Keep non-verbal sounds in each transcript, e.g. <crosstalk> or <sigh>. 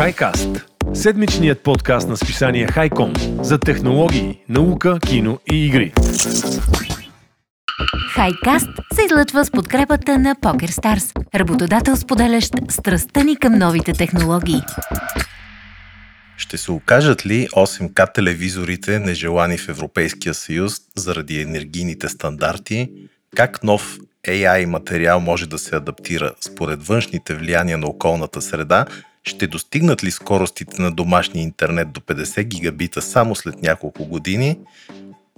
HiCast – седмичният подкаст на списание Хайком за технологии, наука, кино и игри. Хайкаст се излъчва с подкрепата на PokerStars, работодател споделящ страстта ни към новите технологии. Ще се окажат ли 8К телевизорите нежелани в Европейския съюз заради енергийните стандарти? Как нов AI материал може да се адаптира според външните влияния на околната среда? Ще достигнат ли скоростите на домашния интернет до 50 гигабита само след няколко години?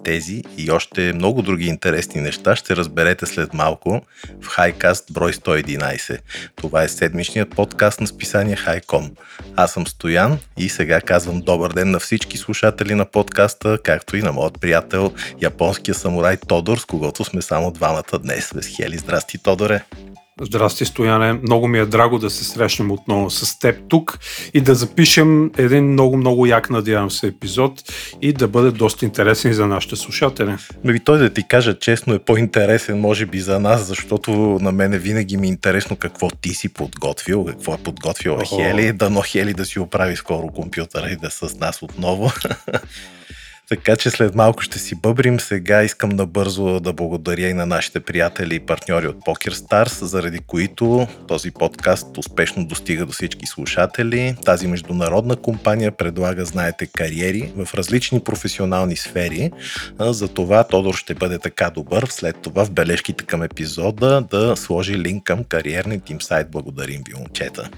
Тези и още много други интересни неща ще разберете след малко в Хайкаст брой 111. Това е седмичният подкаст на списание Хайком. Аз съм Стоян и сега казвам добър ден на всички слушатели на подкаста, както и на моят приятел, японския самурай Тодор, с когото сме само двамата днес. Весхели, здрасти, Тодоре! Здрасти, Стояне. Много ми е драго да се срещнем отново с теб тук и да запишем един много-много як, надявам се, епизод и да бъде доста интересен за нашите слушатели. Но и той да ти кажа честно е по-интересен, може би, за нас, защото на мене винаги ми е интересно какво ти си подготвил, какво е подготвил Хели, дано Хели да си оправи скоро компютъра и да е с нас отново. <laughs> Така че след малко ще си бъбрим. Сега искам набързо да благодаря и на нашите приятели и партньори от PokerStars, заради които този подкаст успешно достига до всички слушатели. Тази международна компания предлага, знаете, кариери в различни професионални сфери. За това Тодор ще бъде така добър след това в бележките към епизода да сложи линк към кариерният им сайт. Благодарим ви, момчета.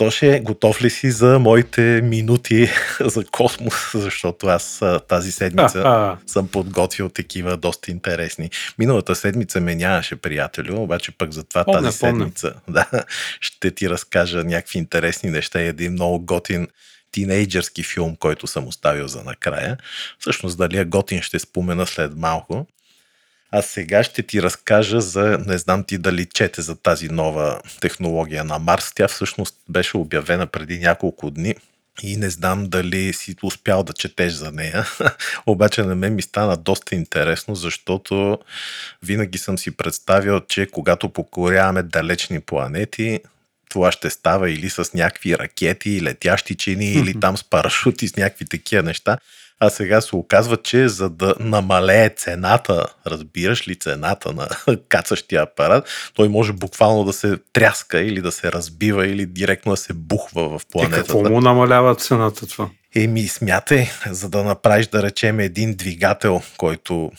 Тоше, готов ли си за моите минути <laughs> за космос, защото аз тази седмица А-а. съм подготвил такива доста интересни. Миналата седмица ме нямаше приятелю, обаче пък за това помня, тази седмица <laughs> да, ще ти разкажа някакви интересни неща и един много готин тинейджърски филм, който съм оставил за накрая. Всъщност дали е готин ще спомена след малко. А сега ще ти разкажа за, не знам ти дали чете за тази нова технология на Марс. Тя всъщност беше обявена преди няколко дни и не знам дали си успял да четеш за нея. <laughs> Обаче на мен ми стана доста интересно, защото винаги съм си представил, че когато покоряваме далечни планети, това ще става или с някакви ракети, летящи чини, или <laughs> там с парашути, с някакви такива неща. А сега се оказва, че за да намалее цената, разбираш ли цената на <laughs> кацащия апарат, той може буквално да се тряска или да се разбива или директно да се бухва в планетата. И какво му намалява цената това? Еми, смятай, за да направиш, да речем, един двигател, който,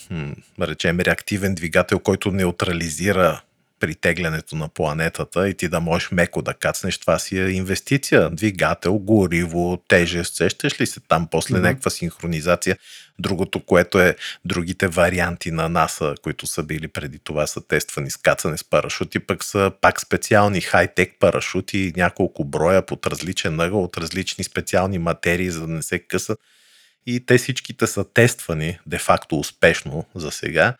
да речем, реактивен двигател, който неутрализира притеглянето на планетата и ти да можеш меко да кацнеш, това си е инвестиция. Двигател, гориво, тежест, сещаш ли се там после mm-hmm. някаква синхронизация. Другото, което е другите варианти на НАСА, които са били преди това са тествани с кацане с парашути, пък са пак специални хай-тек парашути, няколко броя под различен ъгъл, от различни специални материи, за да не се късат. И те всичките са тествани де-факто успешно за сега.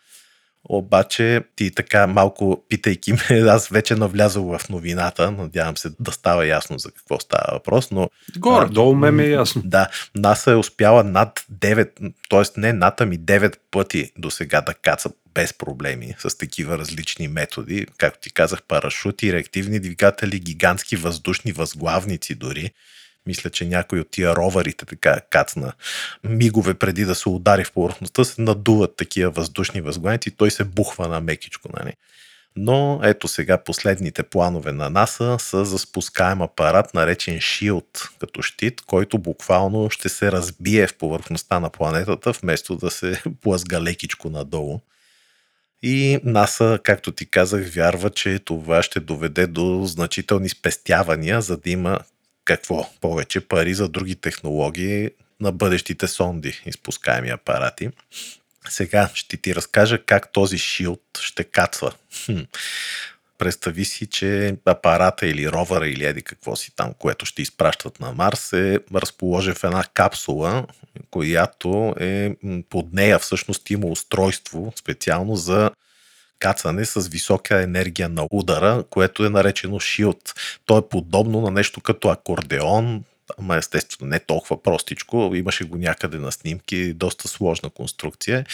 Обаче ти така малко питайки ме, <laughs> аз вече навлязал в новината, надявам се да става ясно за какво става въпрос, но... Горе, долу ме ми е ясно. Да, НАСА е успяла над 9, т.е. не над, ами 9 пъти до сега да каца без проблеми с такива различни методи, както ти казах, парашути, реактивни двигатели, гигантски въздушни възглавници дори. Мисля, че някой от тия роварите така кацна мигове преди да се удари в повърхността, се надуват такива въздушни възглавници и той се бухва на мекичко. Нали? Но ето сега последните планове на НАСА са за спускаем апарат, наречен Shield като щит, който буквално ще се разбие в повърхността на планетата, вместо да се <laughs> плъзга лекичко надолу. И НАСА, както ти казах, вярва, че това ще доведе до значителни спестявания, за да има какво повече пари за други технологии на бъдещите сонди, изпускаеми апарати. Сега ще ти разкажа как този шилд ще кацва. Представи си, че апарата или ровъра или еди какво си там, което ще изпращат на Марс е разположен в една капсула, която е под нея всъщност има устройство специално за кацане с висока енергия на удара, което е наречено шилд. То е подобно на нещо като акордеон, ама естествено не толкова простичко, имаше го някъде на снимки, доста сложна конструкция,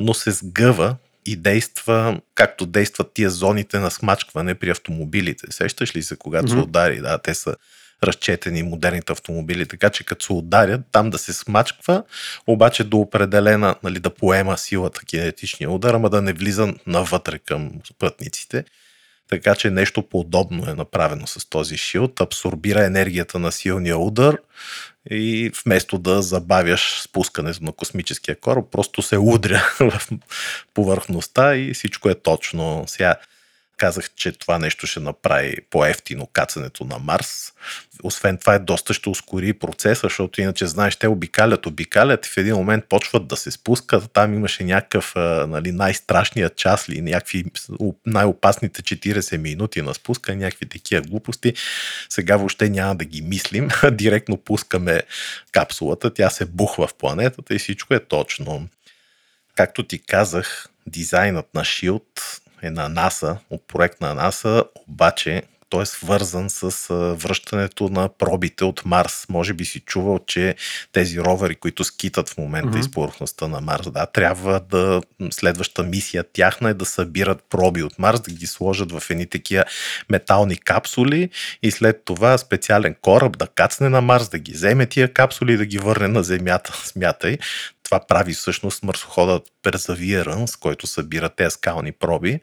но се сгъва и действа, както действат тия зоните на смачкване при автомобилите. Сещаш ли се, когато mm-hmm. се удари? Да, те са разчетени модерните автомобили, така че като се ударят, там да се смачква, обаче до определена, нали, да поема силата кинетичния удар, ама да не влиза навътре към пътниците. Така че нещо подобно е направено с този шилд. Абсорбира енергията на силния удар и вместо да забавяш спускането на космическия кораб, просто се удря <laughs> в повърхността и всичко е точно. Сега казах, че това нещо ще направи по-ефтино кацането на Марс. Освен това е доста ще ускори процеса, защото иначе знаеш, те обикалят, обикалят и в един момент почват да се спускат. Там имаше някакъв нали, най-страшният час или някакви най-опасните 40 минути на спуска, някакви такива глупости. Сега въобще няма да ги мислим. <laughs> Директно пускаме капсулата, тя се бухва в планетата и всичко е точно. Както ти казах, дизайнът на Shield е на НАСА, от проект на НАСА, обаче той е свързан с връщането на пробите от Марс. Може би си чувал, че тези ровери, които скитат в момента mm-hmm. из повърхността на Марс, да, трябва да следваща мисия тяхна е да събират проби от Марс, да ги сложат в едни такива метални капсули и след това специален кораб да кацне на Марс, да ги вземе тия капсули и да ги върне на Земята. <laughs> Смятай. Това прави всъщност марсоходът Perseverance, който събира тези скални проби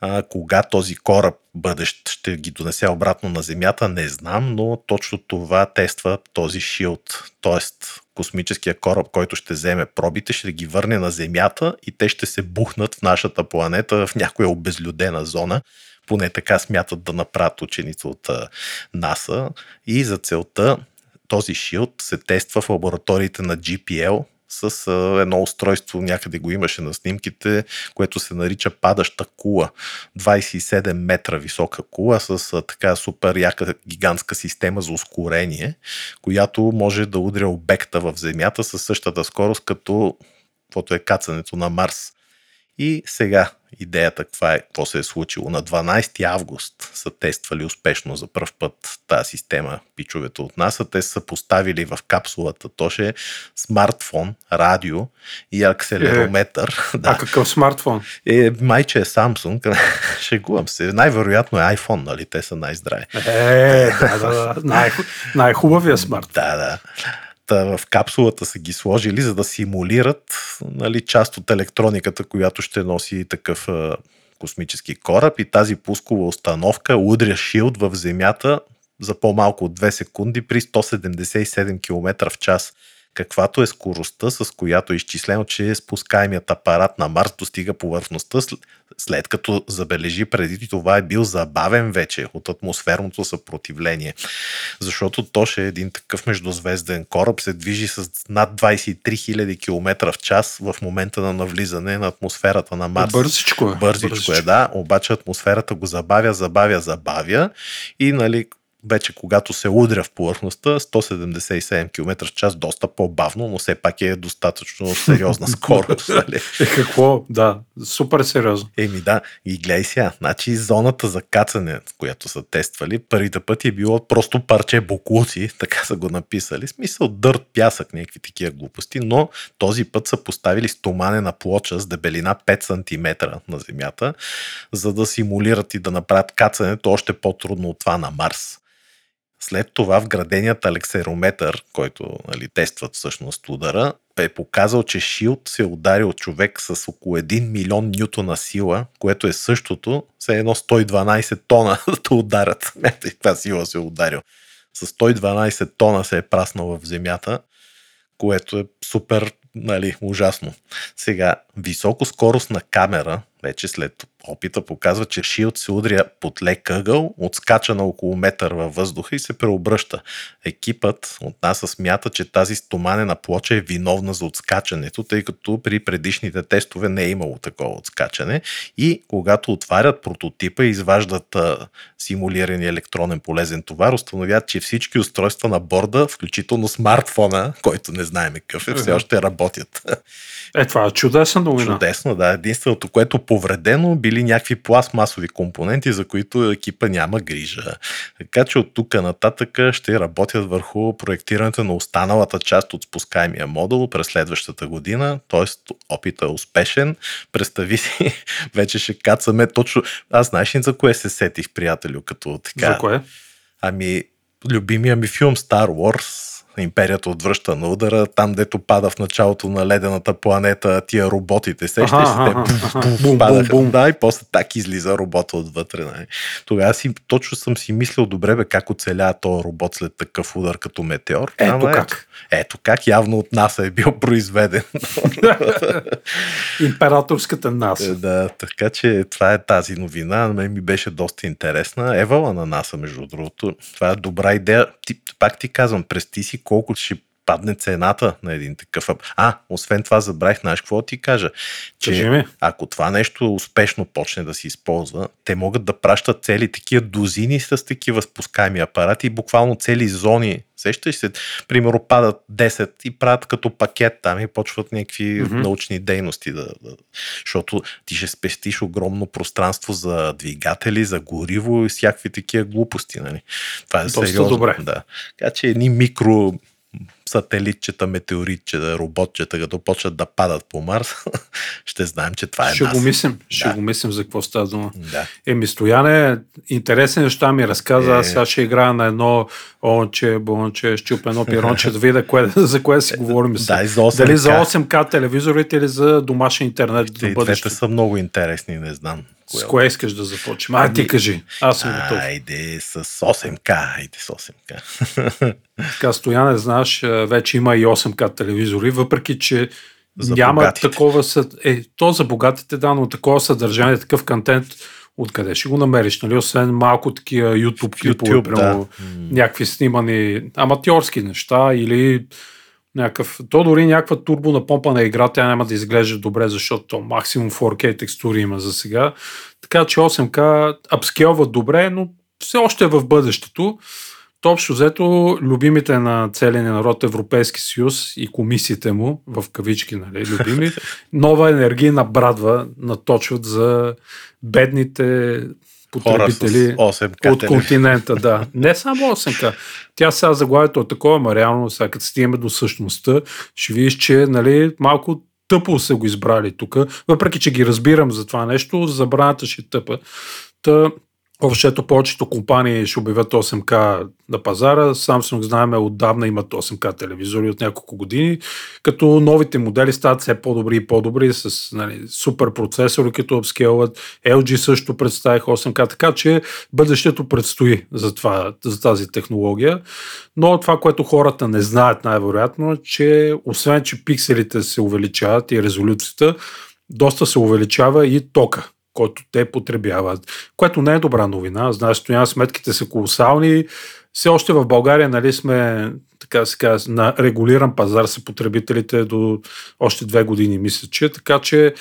а, кога този кораб бъдещ ще ги донесе обратно на Земята, не знам, но точно това тества този шилд. Тоест, космическия кораб, който ще вземе пробите, ще ги върне на Земята и те ще се бухнат в нашата планета в някоя обезлюдена зона. Поне така смятат да направят ученици от НАСА. И за целта този шилд се тества в лабораториите на GPL, с едно устройство, някъде го имаше на снимките, което се нарича падаща кула. 27 метра висока кула с а, така супер яка гигантска система за ускорение, която може да удря обекта в Земята със същата скорост като каквото е кацането на Марс. И сега идеята каква е, какво се е случило. На 12 август са тествали успешно за първ път тази система, пичовете от НАСА. Те са поставили в капсулата тоше смартфон, радио и акселерометър. Е, <laughs> да. А какъв смартфон? Е, майче е Samsung. <laughs> Шегувам се. Най-вероятно е iPhone, нали? Те са най-здрави. Е, да, да, да. Най- най-хубавия <laughs> смартфон. Да, да в капсулата са ги сложили, за да симулират нали, част от електрониката, която ще носи такъв а, космически кораб. И тази пускова установка удря шилд в Земята за по-малко от 2 секунди при 177 км в час каквато е скоростта, с която е изчислено, че спускаемият апарат на Марс достига повърхността, след като забележи преди това е бил забавен вече от атмосферното съпротивление. Защото то ще е един такъв междузвезден кораб, се движи с над 23 000 км в час в момента на навлизане на атмосферата на Марс. Бързичко е. Бързичко, Бързичко е, да. Обаче атмосферата го забавя, забавя, забавя и нали, вече когато се удря в повърхността, 177 км в час, доста по-бавно, но все пак е достатъчно <laughs> сериозна скорост. Нали? Е, какво? Да, супер сериозно. Еми да, и гледай сега, значи зоната за кацане, която са тествали, първите пъти е било просто парче буклуци, така са го написали, смисъл дърт, пясък, някакви такива глупости, но този път са поставили стоманена плоча с дебелина 5 см на Земята, за да симулират и да направят кацането още по-трудно от това на Марс. След това вграденият алексерометър, който нали, тестват всъщност удара, е показал, че Шилд се е ударил човек с около 1 милион нютона сила, което е същото, се едно 112 тона <laughs> да ударят. Ето каква сила се ударил. С 112 тона се е праснал в земята, което е супер нали, ужасно. Сега, високоскоростна камера, вече след опита, показва, че Шилд се удря под лек ъгъл, отскача на около метър във въздуха и се преобръща. Екипът от нас смята, че тази стоманена плоча е виновна за отскачането, тъй като при предишните тестове не е имало такова отскачане и когато отварят прототипа и изваждат а, симулирания електронен полезен товар, установят, че всички устройства на борда, включително смартфона, който не знаем какъв е, все още работят. Е, това е чудесна новина. Чудесно, да. Единственото, което повредено, били някакви пластмасови компоненти, за които екипа няма грижа. Така че от тук нататък ще работят върху проектирането на останалата част от спускаемия модул през следващата година, т.е. опита е успешен. Представи си, <laughs> вече ще кацаме точно. Аз знаеш ли за кое се сетих, приятелю, като така? За кое? Ами, любимия ми филм Star Wars, Империята отвръща на удара, там дето пада в началото на ледената планета тия роботите, сещаш се, падаха, бум, да, и после так излиза робота отвътре. Нали. Тогава си, точно съм си мислил, добре бе, как оцеля този робот след такъв удар като метеор. Ето Ама как. Ето, ето как, явно от НАСА е бил произведен. <laughs> Императорската нас. Е, Да, така че това е тази новина. На мен ми беше доста интересна. Евала на НАСА, между другото. Това е добра идея. Ти, пак ти казвам, през ти си колко ще падне цената на един такъв. А, освен това забравих, знаеш какво ти кажа? Че ако това нещо успешно почне да се използва, те могат да пращат цели такива дозини с такива спускаеми апарати и буквално цели зони. Сещаш се, примерно падат 10 и правят като пакет там и почват някакви Мгм. научни дейности. Да, да, защото ти ще спестиш огромно пространство за двигатели, за гориво и всякакви такива глупости. Нали? Това е Доста сериозно. добре. Да. Така че едни микро сателитчета, метеоритчета, роботчета, като почват да падат по Марс, <laughs> ще знаем, че това е Ще нас. го мислим. Ще Да. го мислим за какво става дума. Да. Еми, Стояне, интересни неща ми разказа. Е. Аз сега ще играя на едно онче, бонче, щупа едно пиронче, да видя кое, <laughs> за кое си говорим. Да, сега. и за 8K. Дали за 8K телевизорите или за домашен интернет Те, до двете бъдещето. са много интересни, не знам. С кое искаш да започнем? А, ти Ами- кажи. Аз съм готов. Айде с 8К, айде с 8К. <laughs> Така, Стояне, знаеш, вече има и 8К телевизори, въпреки че За няма богатите. такова... Съд... Е, то за богатите, да, но такова съдържание, такъв контент, откъде ще го намериш, нали? Освен малко такива YouTube клипове, YouTube, прямо, да. Някакви снимани аматьорски неща или някакъв, то дори някаква турбо напомпана игра, тя няма да изглежда добре, защото то максимум 4K текстури има за сега. Така че 8K апскелва добре, но все още е в бъдещето. То общо взето, любимите на целия народ Европейски съюз и комисиите му, в кавички, нали, любими, <laughs> нова енергийна брадва наточват за бедните потребители 8К от континента, да. Не само 8К. Тя сега заглавието е такова, ама реално сега като стигаме до същността, ще видиш, че нали, малко тъпо са го избрали тук, въпреки че ги разбирам за това нещо, забраната ще тъпа. Та, Общото повечето компании ще обявят 8К на пазара. Samsung знаем отдавна имат 8К телевизори от няколко години, като новите модели стават все по-добри и по-добри с нали, супер процесори, като апскелват. LG също представих 8К, така че бъдещето предстои за, това, за тази технология. Но това, което хората не знаят най-вероятно, е, че освен, че пикселите се увеличават и резолюцията, доста се увеличава и тока който те потребяват, което не е добра новина. Знаеш, стоян сметките са колосални. Все още в България нали, сме така се казва, на регулиран пазар са потребителите до още две години, мисля, че. Така че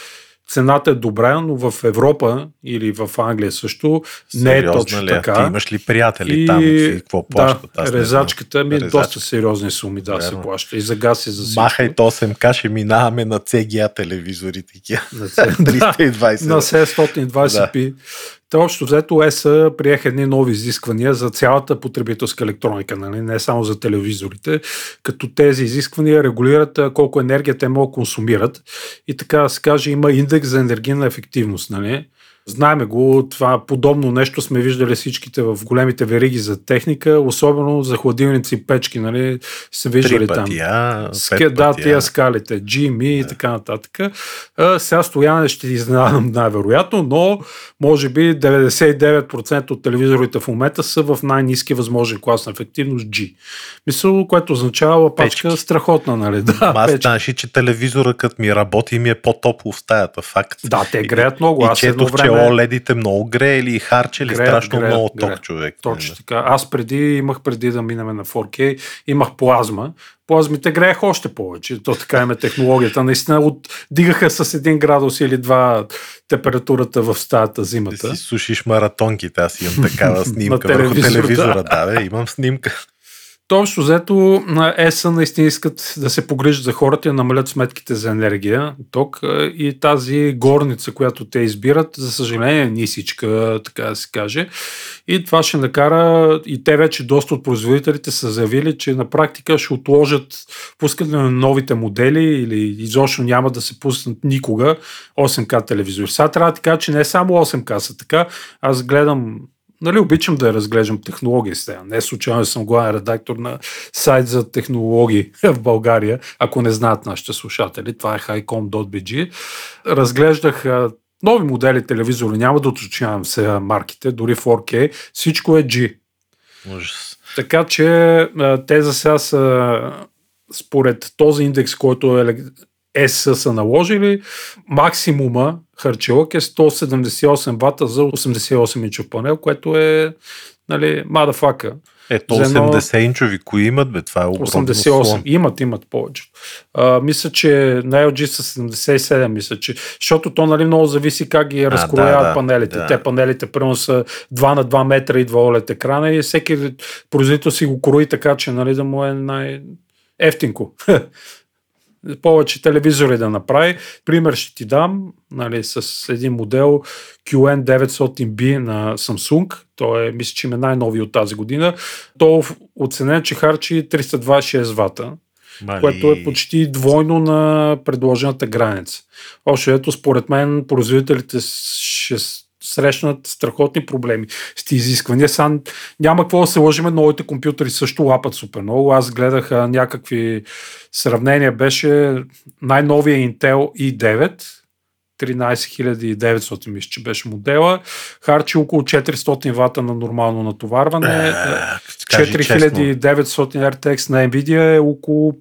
цената е добра, но в Европа или в Англия също не е точно ли е? така. Ти имаш ли приятели там? И... Какво плащат? Да, Аз резачката ми знам. доста сериозни суми да се Верно. плаща. И за газ и за всичко. Махай 8К, ще минаваме на CGA телевизори такива. На це- <laughs> да. 320. на 720p. Те общо взето ЕСА приеха едни нови изисквания за цялата потребителска електроника, нали? не само за телевизорите, като тези изисквания регулират колко енергия те могат консумират и така да се каже има индекс за енергийна ефективност. Нали? Знаеме го, това подобно нещо сме виждали всичките в големите вериги за техника, особено за хладилници и печки, нали, се виждали Три там. пъти, а, Ска, пет да, тия скалите, Jimmy и така нататък. А, сега стояне ще изненадам най-вероятно, но може би 99% от телевизорите в момента са в най-низки възможен клас на ефективност G. Мисъл, което означава пачка Печки. страхотна, нали? Да, аз печки. знаеш, ли, че телевизора като ми работи ми е по-топло в стаята, факт. Да, те греят много. И Аз едно време- OLED-ите много греели и харчели Греят, страшно греят, много ток, греят. човек. Точно така. Аз преди имах преди да минем на 4K, имах плазма. Плазмите греех още повече. То така има технологията. Наистина от, дигаха с 1 градус или 2 температурата в стаята зимата. си сушиш маратонките, аз имам такава <laughs> снимка върху телевизора. Да, бе, имам снимка. То общо взето ЕСА наистина искат да се погрижат за хората и намалят сметките за енергия, ток и тази горница, която те избират, за съжаление е нисичка, така да се каже. И това ще накара и те вече доста от производителите са заявили, че на практика ще отложат пускане на новите модели или изобщо няма да се пуснат никога 8К телевизори. Сега трябва да кажа, че не само 8К са така. Аз гледам нали, обичам да разглеждам технологии сега. Не случайно съм главен редактор на сайт за технологии <laughs> в България, ако не знаят нашите слушатели. Това е highcom.bg. Разглеждах нови модели телевизори, няма да уточнявам сега марките, дори 4K, всичко е G. Ужас. Така че те за сега са според този индекс, който е ЕС са наложили, максимума харчилък е 178 вата за 88 инчов панел, което е нали, мадафака. Ето За едно- 80 инчови, кои имат, бе? Това е огромно 88. слон. Имат, имат повече. А, мисля, че на LG са 77, мисля, че, защото то нали, много зависи как ги разкрояват да, да, панелите. да. Те панелите, примерно са 2 на 2 метра и 2 OLED екрана и всеки производител си го крои така, че нали, да му е най-ефтинко. <laughs> повече телевизори да направи. Пример ще ти дам нали, с един модел QN900B на Samsung. Той е, мисля, че е най-нови от тази година. То е оценен, че харчи 326 вата, Мали... което е почти двойно на предложената граница. Още ето, според мен, производителите ще срещнат страхотни проблеми с тези изисквания. Сам няма какво да се лъжиме, новите компютъри също лапат супер много. Аз гледах а, някакви сравнения. Беше най-новия Intel i9, 13900 мисля, че беше модела. Харчи около 400 вата на нормално натоварване. Е, честно. 4900 RTX на Nvidia е около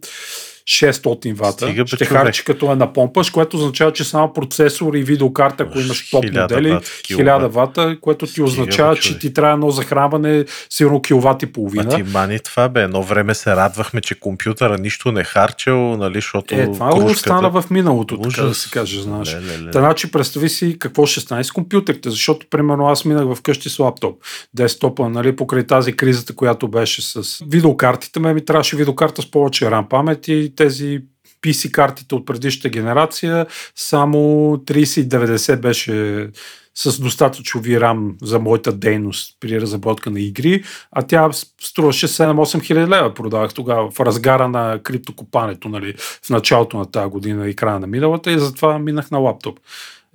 600 вата. Стига, Ще човек. харчи като е напомпаш, което означава, че само процесор и видеокарта, ако имаш топ 1000 модели, вата, 1000 киловат. вата, което ти Стига, означава, бе, че ти трябва едно захранване сигурно киловат и половина. ти мани това бе, едно време се радвахме, че компютъра нищо не харчил, нали, защото Е, това кружката- остана в миналото, така да Ужас. се каже, знаеш. Ле, ле, ле. Та, значи, представи си какво ще стане с компютрите, защото, примерно, аз минах вкъщи с лаптоп, десктопа, нали, покрай тази кризата, която беше с видеокартите, ме ми трябваше видеокарта с повече RAM памет и тези PC картите от предишната генерация, само 3090 беше с достатъчно VRAM за моята дейност при разработка на игри, а тя струваше 7-8 хиляди лева, продавах тогава в разгара на криптокопането, нали, в началото на тази година и края на миналата и затова минах на лаптоп.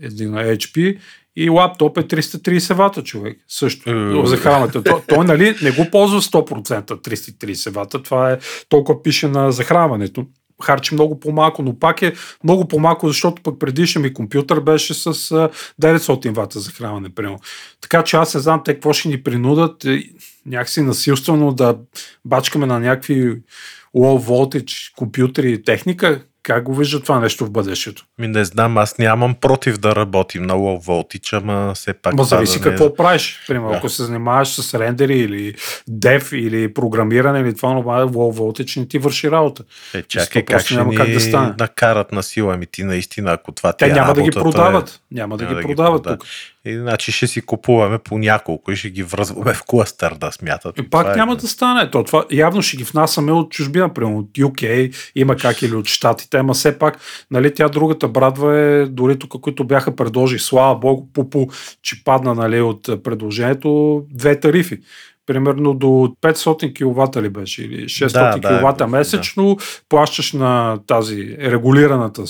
Един HP и лаптоп е 330 вата човек. Също. Е. За захранването. Той, той, нали, не го ползва 100% 330 вата. Това е толкова пише на захранването. Харчи много по-малко, но пак е много по-малко, защото пък предишният ми компютър беше с а, 900 вата захранване. Примерно. Така че аз не знам те какво ще ни принудат е, някакси насилствено да бачкаме на някакви low voltage компютри и техника. Как го вижда това нещо в бъдещето? Ми не знам, аз нямам против да работим на low voltage, ама все пак Ма зависи да не- какво правиш. Примерно, Да. ако се занимаваш с рендери или дев или програмиране или това, но low voltage не ти върши работа. Е, чакай, 100% как ще няма как да стане. накарат на сила, ами ти наистина, ако това ти Те е няма да ги работата, продават. Няма да няма ги да ги продават. тук. Е, значи ще си купуваме по няколко и ще ги връзваме в кластър да смятат. И пак Това е, няма бе. да стане. То, това, явно ще ги внасяме от чужбина, примерно от UK, има как или от Штатите, ама все пак, нали, тя другата брадва е, дори тук, които бяха предложи, слава богу, пупу, че падна нали, от предложението, две тарифи. Примерно до 500 кВт ли беше или 600 Да, да, кВт да. месечно, плащаш на тази регулираната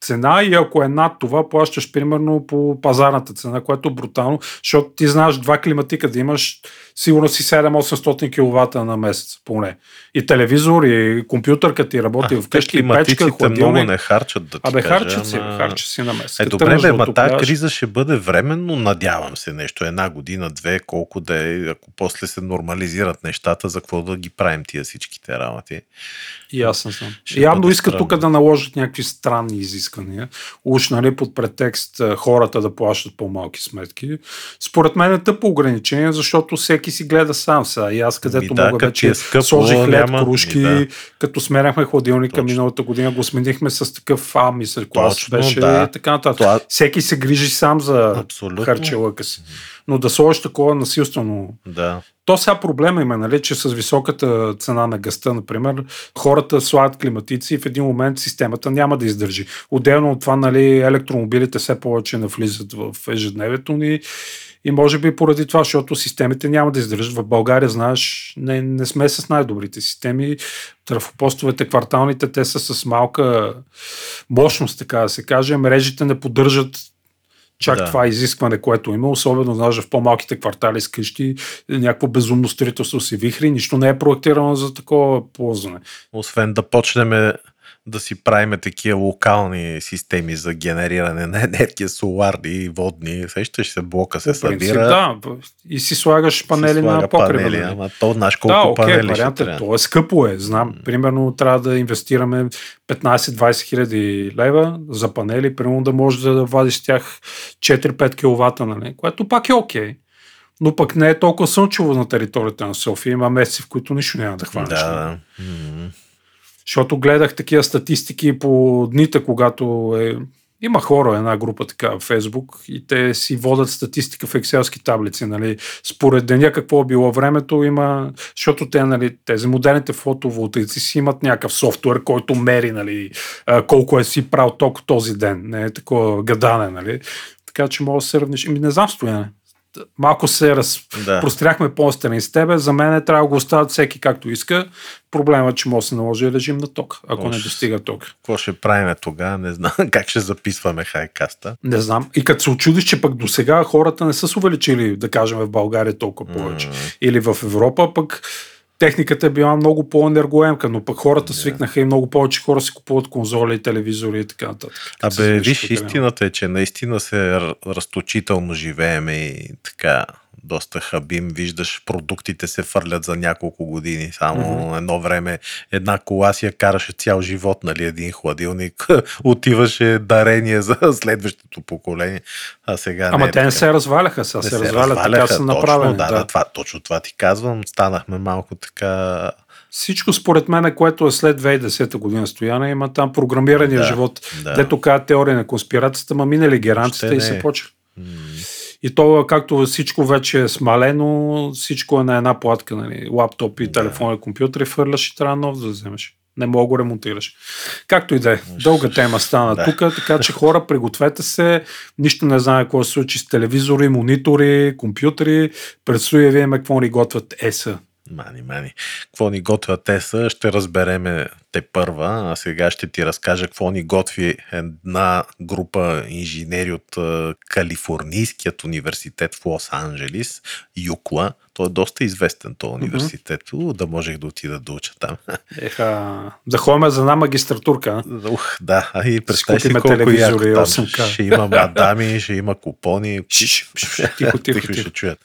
цена и ако е над това, плащаш примерно по пазарната цена, което е брутално, защото ти знаеш два климатика да имаш, сигурно си 7-800 кВт на месец поне. И телевизор, и компютърка ти работи А, вкъщи, и печка, климатиците много хладилник. не харчат да ти Абе, кажа, харчат си, ама- харчат си на месец. Е, добре, бе, ма тази криза ще бъде временно, надявам се нещо, една година, две, колко да е, ако после се нормализират нещата, за какво да ги правим тия всичките работи. Знам. Ще Явно странно. тук да наложат някакви странни изисквания. Уж, нали, под претекст хората да плащат по-малки сметки. Според мен е тъпо ограничение, защото всеки си гледа сам сега. И аз където Ми да, мога вече е скъпо, сложих лед, няма- кружки, ми да. като смеряхме хладилника Точно. миналата година, го сменихме с такъв А, мисля, клас беше да. и така нататък. Това- Всеки се грижи сам за Абсолютно. харчелъка си. Но да сложиш такова насилствено Да. то сега проблема има, нали, че с високата цена на гъста, например, хората слагат климатици и в един момент системата няма да издържи. Отделно от това, нали, електромобилите все повече навлизат в ежедневието ни и може би поради това, защото системите няма да издържат. В България, знаеш, не, не сме с най-добрите системи. Трафопостовете, кварталните, те са с малка мощност, така да се каже. Мрежите не поддържат чак Да. това изискване, което има, особено знаеш, в по-малките квартали с къщи, някакво безумно строителство се вихри, нищо не е проектирано за такова ползване. Освен да почнем да си правиме такива локални системи за генериране на енергия, соларни водни. Сещаш се, блока се събира. да, и си слагаш панели си слага на покрива. панели, нали? ама то знаеш Да, колко окей, панели ще вариант е, трябва. то е скъпо е, знам. Примерно трябва да инвестираме 15-20 хиляди лева за панели, примерно да можеш да вадиш тях 4-5 кВт, нали? което пак е окей. Но пък не е толкова слънчево на територията на София. Има месеци, в които нищо няма да хванеш. Да, нали? Защото гледах такива статистики по дните, когато е... Има хора, една група така в Фейсбук и те си водят статистика в екселски таблици, нали, според деня какво е било времето, има, защото те, нали, тези модерните фотоволтаици си имат някакъв софтуер, който мери, нали, колко е си правил ток този ден, не е такова гадане, нали, така че може да се равниш. Ами не знам, стояне. Малко се раз... Да. по-страни с тебе. За мен е трябва да го оставят всеки както иска. Проблема е, че може да се наложи режим на ток, ако не Ош. достига ток. Какво ще правим тогава? Не знам <laughs> как ще записваме хайкаста. Не знам. И като се очудиш, че пък до сега хората не са се увеличили, да кажем, в България толкова повече. М. Или в Европа, пък техниката е била много по-енергоемка, но пък хората свикнаха и много повече хора си купуват конзоли, телевизори и така нататък. Абе, виж, истината е, че наистина се разточително живееме и така доста хабим. Виждаш, продуктите се фърлят за няколко години. Само mm-hmm. едно време една кола си я караше цял живот, нали, един хладилник. <laughs> Отиваше дарение за <laughs> следващото поколение. А сега Ама не е те не се разваляха, сега Не се, развалят, така са направени. Да, да, това, точно това ти казвам. Станахме малко така... Всичко според мен, което е след 2010 година стояна, има там програмирания Да, живот. да. Дето казва теория на конспирацията, ма минали геранците и се е. почва. м, И то, както всичко вече е смалено, всичко е на една платка, нали? лаптоп и телефон и компютър, и фърляш и трябва нов да вземеш. Не мога да го ремонтираш. Както и да е. Дълга тема стана Да. тук, така че хора, пригответе се. Нищо не знае какво се случи с телевизори, монитори, компютри. Предстои да видим какво ни готвят ЕСА. Мани, мани. Какво ни готвят те са, ще разбереме те първа, а сега ще ти разкажа какво ни готви една група инженери от Калифорнийският университет в Лос-Анджелис, ЮКЛА. Той е доста известен този университет. У, Да можех да отида да уча там. <laughs> Еха, ходим за една магистратурка. Ух, да. А и представи си колко яко там. 8K. Ще има <laughs> мадами, ще има купони. Шш, шш, Тихо, <laughs> тихо, ще тихо. чуят.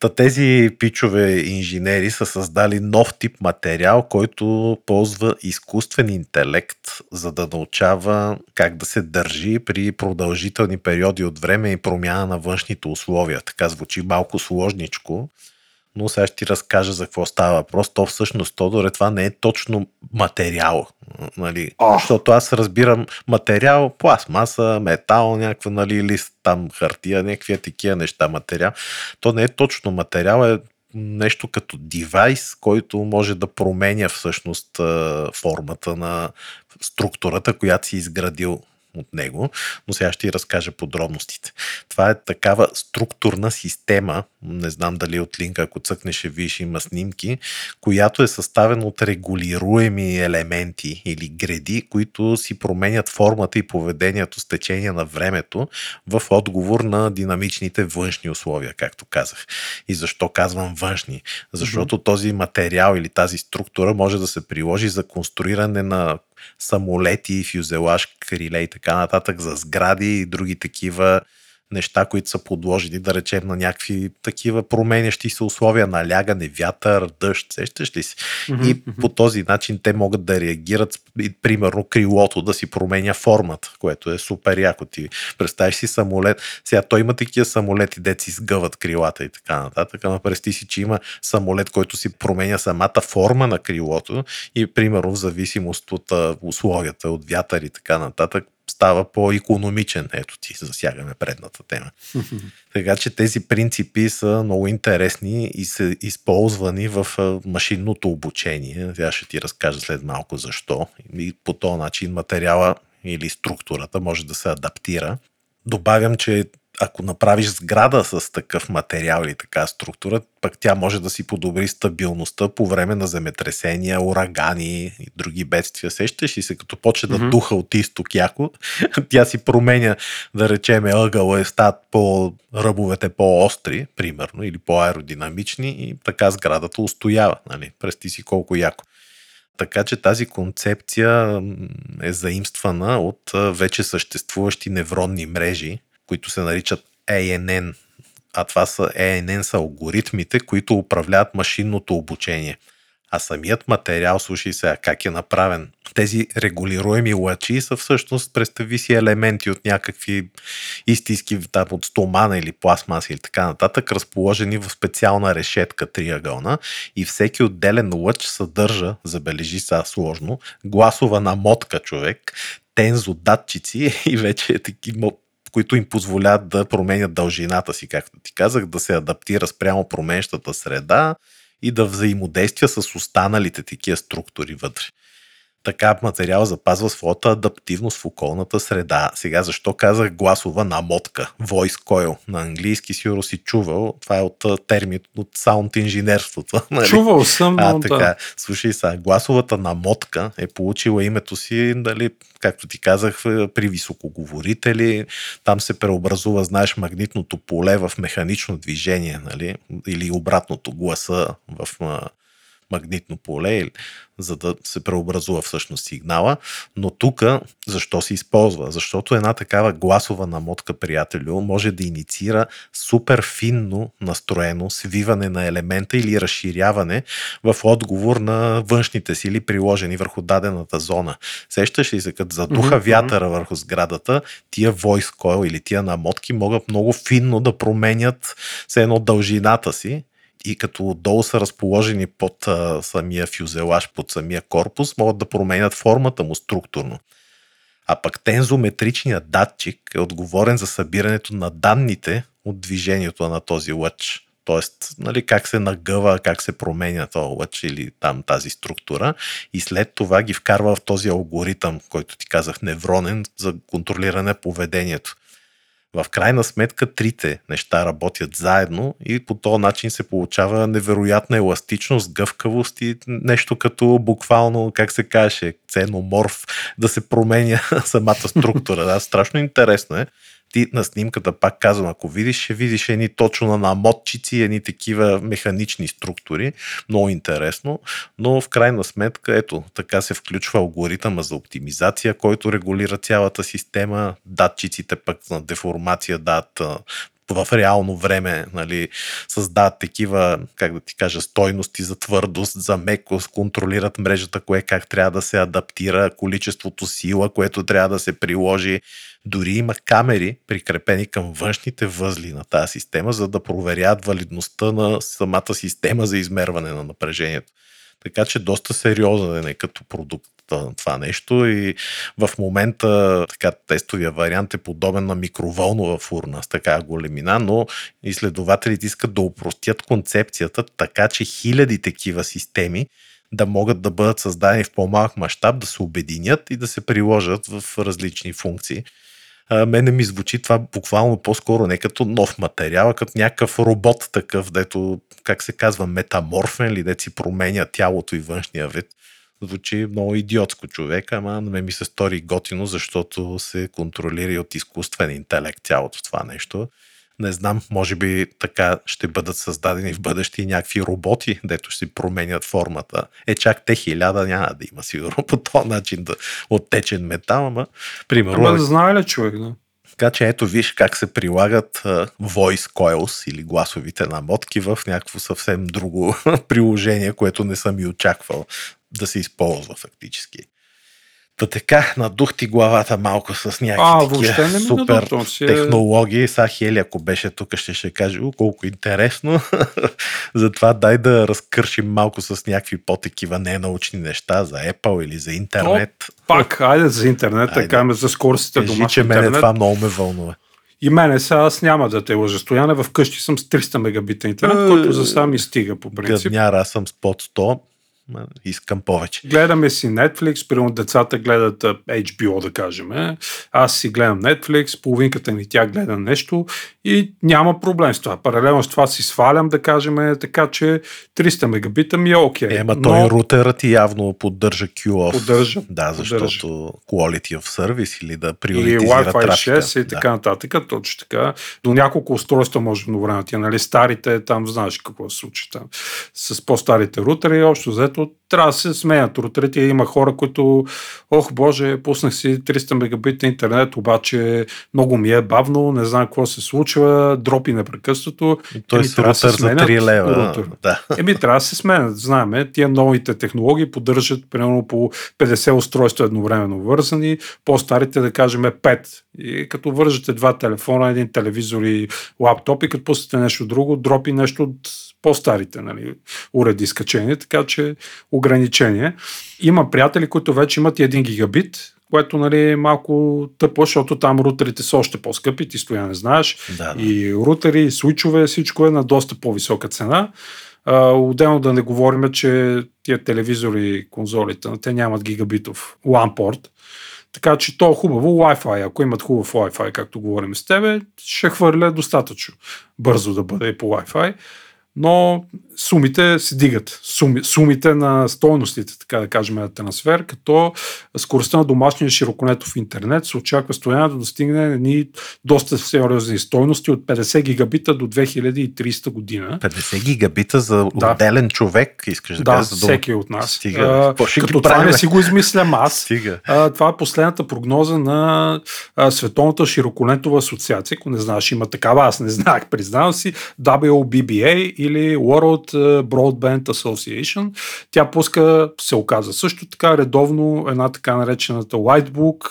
Та тези пичове инженери са създали нов тип материал, който ползва изкуствен интелект, за да научава как да се държи при продължителни периоди от време и промяна на външните условия. Така звучи малко сложничко, но сега ще ти разкажа за какво става въпрос. То всъщност, Тодоре, това не е точно материал. Нали? Ох. Защото аз разбирам материал, пластмаса, метал, някаква нали, лист, там хартия, някакви такива неща материал. То не е точно материал, е нещо като девайс, който може да променя всъщност формата на структурата, която си изградил от него, но сега ще ти разкажа подробностите. Това е такава структурна система, не знам дали от линка, ако цъкнеш ще видиш, има снимки, която е съставена от регулируеми елементи или греди, които си променят формата и поведението с течение на времето в отговор на динамичните външни условия, както казах. И защо казвам външни? Защото този материал или тази структура може да се приложи за конструиране на самолети, фюзелаж, криле и така нататък, за сгради и други такива неща, които са подложени, да речем, на някакви такива променящи се условия, налягане, вятър, дъжд, сещаш ли си? И по този начин те могат да реагират, примерно крилото да си променя формата, което е супер яко. Ти представиш си самолет, сега той има такива самолети, де си сгъват крилата и така нататък, ама представи си, че има самолет, който си променя самата форма на крилото и примерно в зависимост от условията, от вятър и така нататък, става по-економичен. Ето ти засягаме предната тема. <laughs> Така че тези принципи са много интересни и са използвани в машинното обучение. Тя ще ти разкажа след малко защо. И по този начин материала или структурата може да се адаптира. Добавям, че ако направиш сграда с такъв материал или така структура, пък тя може да си подобри стабилността по време на земетресения, урагани и други бедствия. Сещаш ли се, като почне да Мгм. духа от изток яко, <laughs> тя си променя, да речеме, ъгъла и стават по ръбовете по-остри, примерно, или по-аеродинамични и така сградата устоява. Нали? Прести си колко яко. Така че тази концепция е заимствана от вече съществуващи невронни мрежи, които се наричат ANN. А това са ANN са алгоритмите, които управляват машинното обучение. А самият материал, слушай сега как е направен. Тези регулируеми лъчи са всъщност, представи си елементи от някакви истински там, от стомана или пластмаса или така нататък, разположени в специална решетка триъгълна и всеки отделен лъч съдържа, забележи сега сложно, гласова намотка човек, тензодатчици <laughs> и вече е такива които им позволяват да променят дължината си, както ти казах, да се адаптира спрямо променещата среда и да взаимодействия с останалите такива структури вътре. Така материал запазва своята адаптивност в околната среда. Сега защо казах гласова намотка? Voice coil. На английски сигурно си чувал. Това е от термин от саунд инженерството. <laughs> нали? Чувал съм, А, така. да. Слушай сега, гласовата намотка е получила името си, дали, както ти казах, е, при високоговорители. Там се преобразува, знаеш, магнитното поле в механично движение, нали? или обратното гласа в магнитно поле, за да се преобразува всъщност сигнала. Но тук защо се използва? Защото една такава гласова намотка, приятелю, може да инициира супер финно настроено свиване на елемента или разширяване в отговор на външните сили, приложени върху дадената зона. Сещаш ли се, като задуха вятъра върху сградата, тия voice coil или тия намотки могат много финно да променят все едно дължината си и като отдолу са разположени под а, самия фюзелаж, под самия корпус, могат да променят формата му структурно. А пък тензометричният датчик е отговорен за събирането на данните от движението на този лъч. Тоест, нали, как се нагъва, как се променя този лъч или там тази структура и след това ги вкарва в този алгоритъм, който ти казах, невронен, за контролиране поведението. В крайна сметка трите неща работят заедно и по този начин се получава невероятна еластичност, гъвкавост и нещо като буквално, как се каже, ценоморф, да се променя <laughs> самата структура. Да, страшно интересно е. Ти на снимката, пак казвам, ако видиш, ще видиш едни точно на намотчици, едни такива механични структури. Много интересно, но в крайна сметка, ето, така се включва алгоритъма за оптимизация, който регулира цялата система. Датчиците пък на деформация дат в реално време нали, създават такива, как да ти кажа, стойности за твърдост, за мекост, контролират мрежата, кое как трябва да се адаптира, количеството сила, което трябва да се приложи. Дори има камери, прикрепени към външните възли на тази система, за да проверят валидността на самата система за измерване на напрежението. Така че доста сериозен е като продукт това нещо и в момента така, тестовия вариант е подобен на микроволнова фурна с така големина, но изследователите искат да упростят концепцията така, че хиляди такива системи да могат да бъдат създадени в по-малък мащаб, да се обединят и да се приложат в различни функции. Мене ми звучи това буквално по-скоро не като нов материал, а като някакъв робот такъв, дето, как се казва, метаморфен ли, дето си променя тялото и външния вид. Звучи много идиотско човек, ама на мен ми се стори готино, защото се контролира и от изкуствен интелект цялото това нещо. Не знам, може би така ще бъдат създадени в бъдеще и някакви роботи, дето ще си променят формата. Е, чак те хиляда няма да има сигурно по този начин да оттечен метал, ама примерно Ама знае ли човек, да? така че ето виж как се прилагат uh, voice coils или гласовите намотки в някакво съвсем друго <laughs> приложение, което не съм и очаквал да се използва фактически. Та така, надух ти главата малко с някакви А, такива супер надух, си технологии. Са Хели, ако беше тук, ще ще каже, о, колко интересно. <laughs> Затова дай да разкършим малко с някакви по-такива ненаучни неща за Apple или за интернет. Пак, айде за интернет, Айде. така ме за скоростите домашен че мене интернет. това много ме вълнува. И мене сега аз няма да те лъжа. Стояне вкъщи съм с 300 мегабита интернет, Е, който за сега ми стига по принцип. Гъдняра, аз съм с под 100. Искам повече. Гледаме си Netflix, примерно децата гледат HBO, да кажем. Аз си гледам Netflix, половинката ни тя гледа нещо и няма проблем с това. Паралелно с това си свалям, да кажем, така че 300 мегабита ми е окей. Ема Но... той рутерът ти явно поддържа QoF. Поддържа. Да, защото поддържа. quality of service или да приоритизира Wi-Fi трафика. 6 и така нататък, точно така. До няколко устройства може едновременно. Тия, нали, старите, там знаеш какво се случи там. С по-старите рутери, общо взето, трябва да се сменят рутерите. Има хора, които, ох боже, пуснах си 300 мегабита интернет, обаче много ми е бавно, не знам какво се случва, дропи непрекъснато. Той Еми, с трябва да се за сменят 3 лева. рутер. Да. Еми, трябва да се сменят. Знаеме, тия новите технологии поддържат примерно по 50 устройства едновременно вързани, по-старите да кажем 5. И като вържете два телефона, един телевизор и лаптоп и като пуснете нещо друго, дропи нещо от по-старите нали, уреди скачени, така че ограничение. Има приятели, които вече имат и 1 гигабит, което нали, е малко тъпо, защото там рутерите са още по-скъпи, ти стоя не знаеш. Да, да. И рутери, и свичове, всичко е на доста по-висока цена. А, отделно да не говорим, че тия телевизори конзолите, те нямат гигабитов LAN порт. Така че то е хубаво Wi-Fi. Ако имат хубав Wi-Fi, както говорим с тебе, ще хвърля достатъчно бързо да бъде по Wi-Fi. Но сумите се дигат. Суми, сумите на стойностите, така да кажем, на трансфер, като скоростта на домашния широколентов интернет се очаква стояна да достигне едни доста сериозни стойности от 50 гигабита до 2030 година. 50 гигабита за Да. отделен човек, искаш да, Да, кажеш, да всеки от нас. Стига. А, като това не си го измислям аз. Стига. А, това е последната прогноза на а, Световната широколентова асоциация. Ако не знаеш, има такава, аз не знаех, признавам си, WBBA или World Broadband Association. Тя пуска, се оказа също така, редовно една така наречената Whitebook,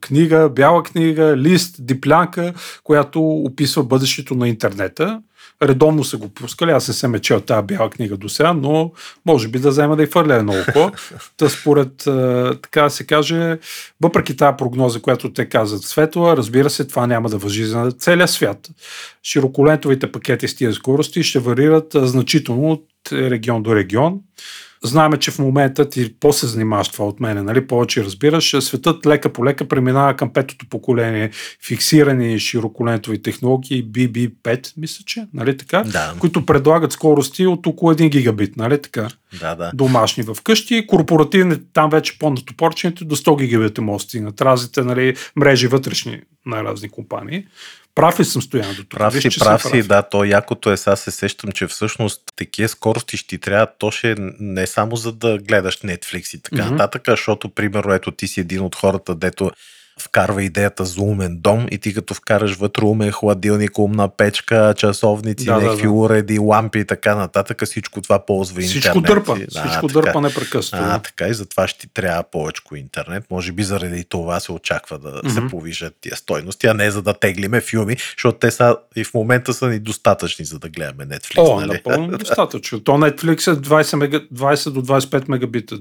книга, бяла книга, лист, диплянка, която описва бъдещето на интернета. Редовно са го пускали, аз не съм е чел тази бяла книга до сега, но може би да взема да и фърля едно око. <laughs> Та според, така се каже, въпреки тази прогноза, която те казват светла, разбира се, това няма да въжи за целия свят. Широколентовите пакети с тия скорости ще варират значително от регион до регион. Знаеме, че в момента ти по-се занимаваш това от мене, нали? повече разбираш. Светът лека по лека преминава към петото поколение фиксирани широколентови технологии BB5, мисля, че, нали така? Да. които предлагат скорости от около 1 гигабит, нали така? Да, да. домашни в къщи, корпоративни, там вече по-натопорчените до 100 гигабита могат да стигнат. Разните нали, мрежи вътрешни на разни компании. Прав ли съм стоян до тук? Прав Виж, си, съм прав си, да, то якото е, сега се сещам, че всъщност такива скорости ще ти трябва, то ще е не само за да гледаш Netflix и така Мгм. нататък, защото, примерно, ето ти си един от хората, дето вкарва идеята за умен дом и ти като вкараш вътре умен хладилник, умна печка, часовници, Да, да, някакви да. уреди, лампи и така нататък, всичко това ползва Всичко интернет. дърпа. И- Всичко така. дърпа непрекъснато. А, така и затова ще ти трябва повече интернет. Може би заради това се очаква да Мгм. се повишат тия стойности, а не за да теглиме филми, защото те са и в момента са ни достатъчни, за да гледаме Netflix. О, нали? напълно <laughs> достатъчно. То Netflix е 20, мега, 20 до 25 мегабита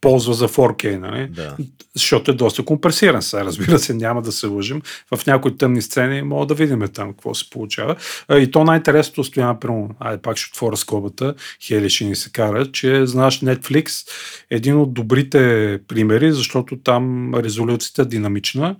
ползва за 4K, нали? Да. Защото е доста компресиран сега. Разбира се, няма да се лъжим. В някои тъмни сцени мога да видим там какво се получава. И то най-интересното стояна, примерно, айде пак ще отворя скобата, Хели ще ни се кара, че знаеш Netflix е един от добрите примери, защото там резолюцията е динамична,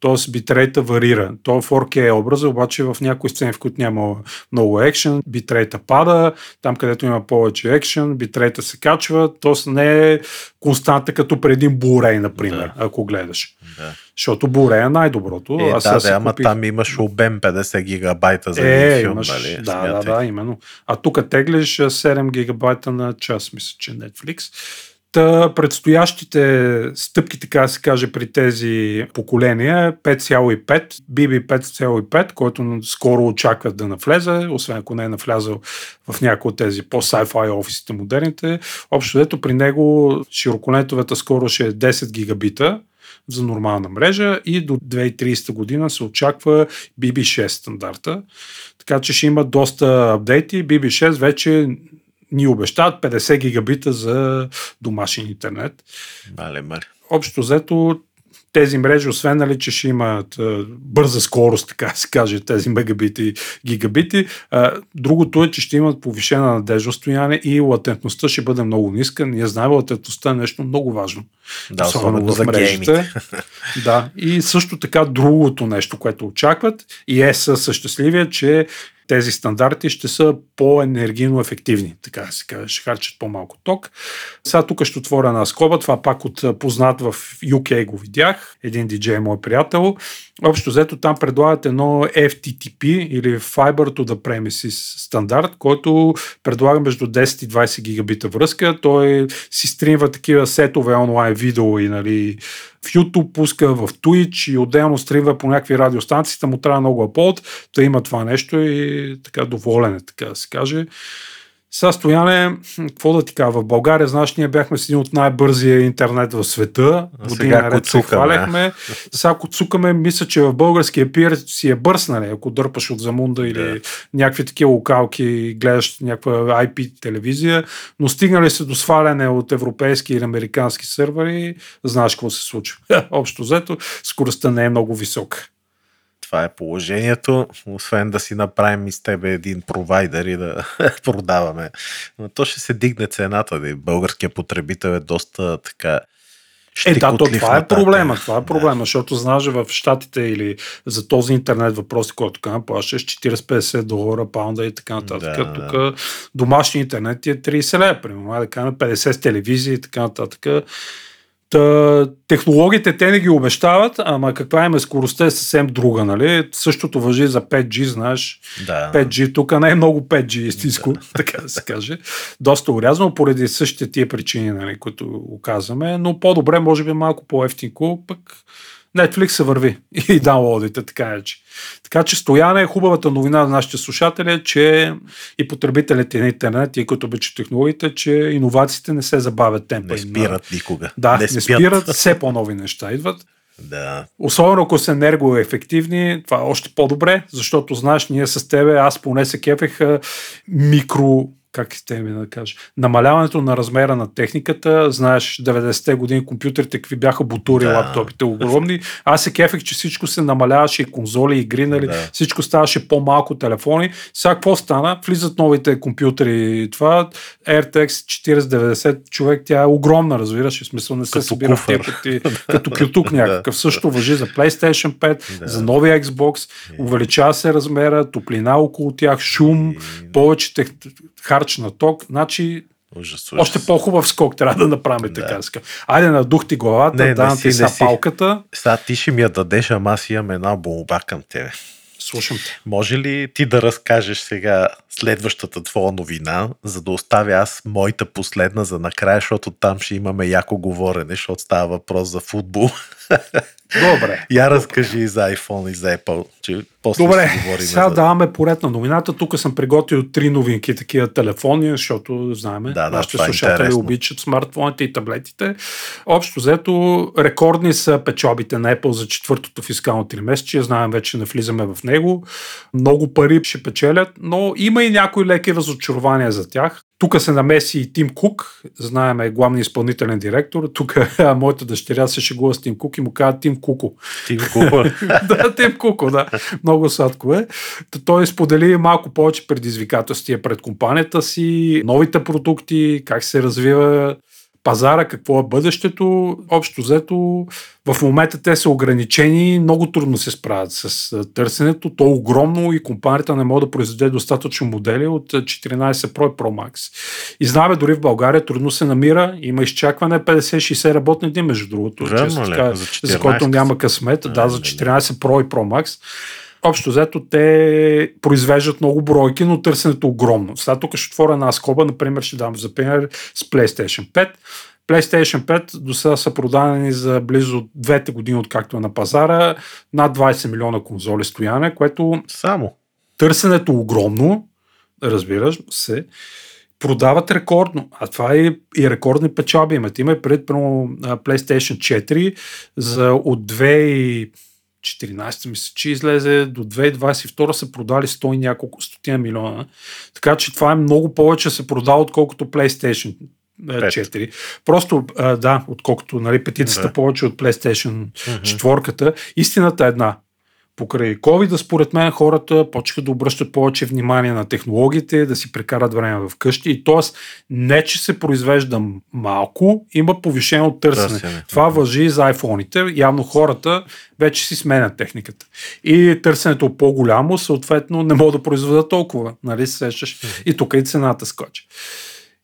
т.е. битрейта варира. То е 4K образа, обаче в някои сцени, в които няма много екшен, битрейта пада, там където има повече екшен, битрейта се качва, т.е. не е константа като преди един Blu-ray, например, Да. ако гледаш. да. Защото Blu-ray е най-доброто. Е, Аз да, да, ама купих- там имаш обем 50 гигабайта за е, един филм, имаш, нали? да, да, Смятай. да, именно. А тук теглиш а, 7 гигабайта на час, мисля, че Netflix. Та предстоящите стъпки, така да се каже, при тези поколения е 5,5, BB 5,5, който скоро очакват да навлезе, освен ако не е навлязал в някои от тези по-sci-fi офисите модерните. Общо дето при него широколентовата скорост ще е 10 гигабита, за нормална мрежа и до 2030 година се очаква BB6 стандарта. Така че ще има доста апдейти. BB6 вече ни обещават 50 гигабита за домашен интернет. Мале, мале. Общо взето тези мрежи, освен нали, че ще имат а, бърза скорост, така се каже, тези мегабити, гигабити, а, другото е, че ще имат повишена надежност стояне и латентността ще бъде много ниска. Ние знаем, латентността е нещо много важно. Да, особено за геймите. <laughs> да, и също така другото нещо, което очакват и е със щастливия, че тези стандарти ще са по-енергийно ефективни, така да се каже, ще харчат по-малко ток. Сега тук ще отворя една скоба, това пак от познат в UK го видях, един диджей, мой приятел. Общо взето там предлагат едно FTTP или Fiber to the Premises стандарт, който предлага между 10 и 20 гигабита връзка. Той си стримва такива сетове онлайн видео и нали, в YouTube пуска, в Twitch и отделно стримва по някакви радиостанции, му трябва много аплод, да има това нещо и така доволен е, така да се каже. Сега стояне, какво да ти кажа, в България, знаеш, ние бяхме с един от най-бързия интернет в света. Година наред се хваляхме. Сега ако цукаме, мисля, че в българския пир си е бърз, нали, ако дърпаш от Замунда или да. някакви такива локалки, гледаш някаква IP телевизия, но стигнали се до сваляне от европейски или американски сървъри, знаеш какво се случва. <laughs> Общо взето, скоростта не е много висока това е положението, освен да си направим из тебе един провайдер и да <laughs> продаваме. Но то ще се дигне цената. Да. Българският потребител е доста така е, да, то, това е проблема. Това е проблема, да. защото знаеш в Штатите или за този интернет въпроси, който тук плащаш 40-50 долара, паунда и така нататък. Да, тук да. домашни интернет е 30 лева, примерно, да кажем 50 с телевизия и така нататък. Та, технологиите те не ги обещават, ама каква им е скоростта е съвсем друга, нали? Същото въжи за 5G, знаеш. Да. 5G, тук не е много 5G истинско, да. <laughs> така да се каже. Доста урязано, поради същите тия причини, нали, които оказваме, но по-добре, може би малко по-ефтинко, пък Netflix се върви <laughs> и даунлоудите, така е, че. Така че стояне е хубавата новина за нашите слушатели, че и потребителите на интернет, и които обичат технологиите, че иновациите не се забавят темпа. Не спират на... никога. Да, не, не спират, все по-нови неща идват. Да. Особено ако са енергоефективни, това е още по-добре, защото знаеш, ние с тебе, аз поне се кефех микро как те ми да кажа, намаляването на размера на техниката, знаеш, 90-те години компютрите какви бяха бутури, да. лаптопите огромни. Аз се кефех, че всичко се намаляваше и конзоли, игри, нали, да. всичко ставаше по-малко телефони. Сега какво стана? Влизат новите компютри това, RTX 4090 човек, тя е огромна, разбираш, в смисъл не се като събира в пъти, <laughs> като кютук някакъв. Също въжи за PlayStation 5, да. за новия Xbox, увеличава се размера, топлина около тях, шум, повече тех харч на ток, значи Ужас, ужас. Още по-хубав скок трябва да направим да. така. Ска. Айде, надух ти главата, не, дам ти са палката. Сега ти ще ми я дадеш, ама аз имам една болба към тебе. Слушам те. Може ли ти да разкажеш сега следващата твоя новина, за да оставя аз моята последна за накрая, защото там ще имаме яко говорене, защото става въпрос за футбол. <laughs> Добре. Я разкажи и за iPhone и за Apple, че после Добре, ще говорим. сега за... даваме поред на новината. Тук съм приготвил три новинки, такива телефони, защото знаем, да, да, нашите е слушатели е обичат смартфоните и таблетите. Общо взето, рекордни са печобите на Apple за четвъртото фискално тримесечие. Знаем вече, не влизаме в него. Много пари ще печелят, но има и някои леки разочарования за тях. Тук се намеси и Тим Кук, знаем е главният изпълнителен директор. Тук моята дъщеря се шегува с Тим Кук и му казва Тим Куко. Тим Куко. <laughs> да, Тим Куко, да. Много сладко е. Той сподели малко повече предизвикателствия пред компанията си, новите продукти, как се развива пазара, какво е бъдещето. Общо взето, в момента те са ограничени, много трудно се справят с търсенето. То е огромно и компанията не може да произведе достатъчно модели от 14 Pro и Pro Max. И знаме, дори в България трудно се намира, има изчакване 50-60 работни дни, между другото, Верно, често, така, за, за който няма късмет. А, да, за 14 Pro и Pro Max. Общо взето те произвеждат много бройки, но търсенето е огромно. Сега тук ще отворя една скоба, например ще дам за пример с PlayStation 5. PlayStation 5 до сега са продадени за близо двете години, откакто е на пазара, над 20 милиона конзоли стояне, което само търсенето е огромно, разбираш се, продават рекордно, а това е и рекордни печалби имат. Има и пред PlayStation 4 за от 2 14 мисля, че излезе до 2022 са продали 100 и няколко стотина милиона. Така че това е много повече се продава, отколкото PlayStation. а, Пет. 4. Просто, а, да, отколкото нали, петицата Да. повече от PlayStation 4. Истината е една. Покрай COVID, според мен, хората почнаха да обръщат повече внимание на технологиите, да си прекарат време вкъщи. И т.е. не, че се произвежда малко, има повишено търсене. Търсене. Това въжи и за айфоните. Явно хората вече си сменят техниката. И търсенето е по-голямо, съответно не могат да произведат толкова. Нали се сещаш? И тук и цената скочи.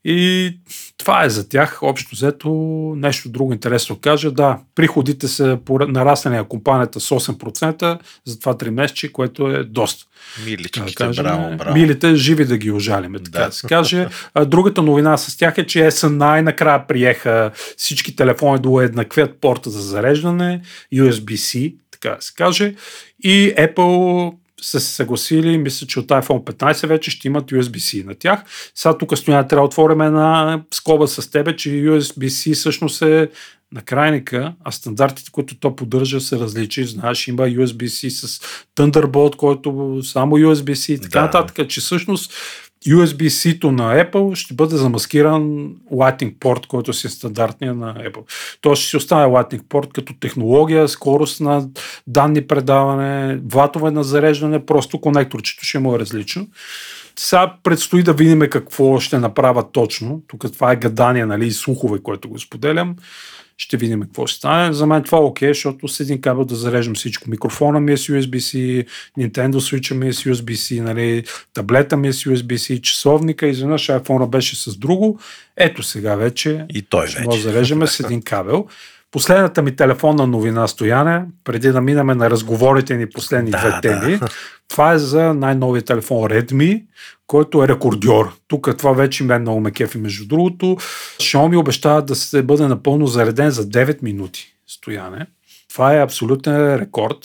И това е за тях. Общо взето нещо друго интересно кажа. Да, приходите са пора- нараснали на компанията с 8% за това 3 месече, което е доста. Така да Миличките, кажем, браво, браво. Милите живи да ги ожалиме, така да, Да. се каже. Другата новина с тях е, че SN най-накрая приеха всички телефони да уеднаквят порта за зареждане, USB-C, така да се каже. И Apple са се съгласили, мисля, че от iPhone 15 вече ще имат USB-C на тях. Сега тук стоя, трябва да отворим една скоба с тебе, че USB-C всъщност е на крайника, а стандартите, които то поддържа, са различни. Знаеш, има USB-C с Thunderbolt, който само USB-C и така Да. нататък, че всъщност USB-C-то на Apple ще бъде замаскиран Lightning порт, който си е стандартния на Apple. То ще си остане Lightning порт като технология, скорост на данни предаване, ватове на зареждане, просто конекторчето ще му е различно. Сега предстои да видим какво ще направят точно. Тук това е гадание, нали, и слухове, което го споделям. Ще видим какво ще стане. За мен това е окей, защото с един кабел да зареждам всичко. Микрофона ми е с USB-C, Nintendo Switch ми е с USB-C, нали, таблета ми е с USB-C, часовника, изведнъж iPhone беше с друго. Ето сега вече И той вече. може да зареждаме <laughs> с един кабел. Последната ми телефонна новина, Стояне, преди да минаме на разговорите ни последни Да, две да. теми, това е за най-новия телефон Redmi, който е рекордьор. Тук това вече мен много ме кефи, между другото. Xiaomi обещава да се бъде напълно зареден за 9 минути. Стояне. Това е абсолютен рекорд.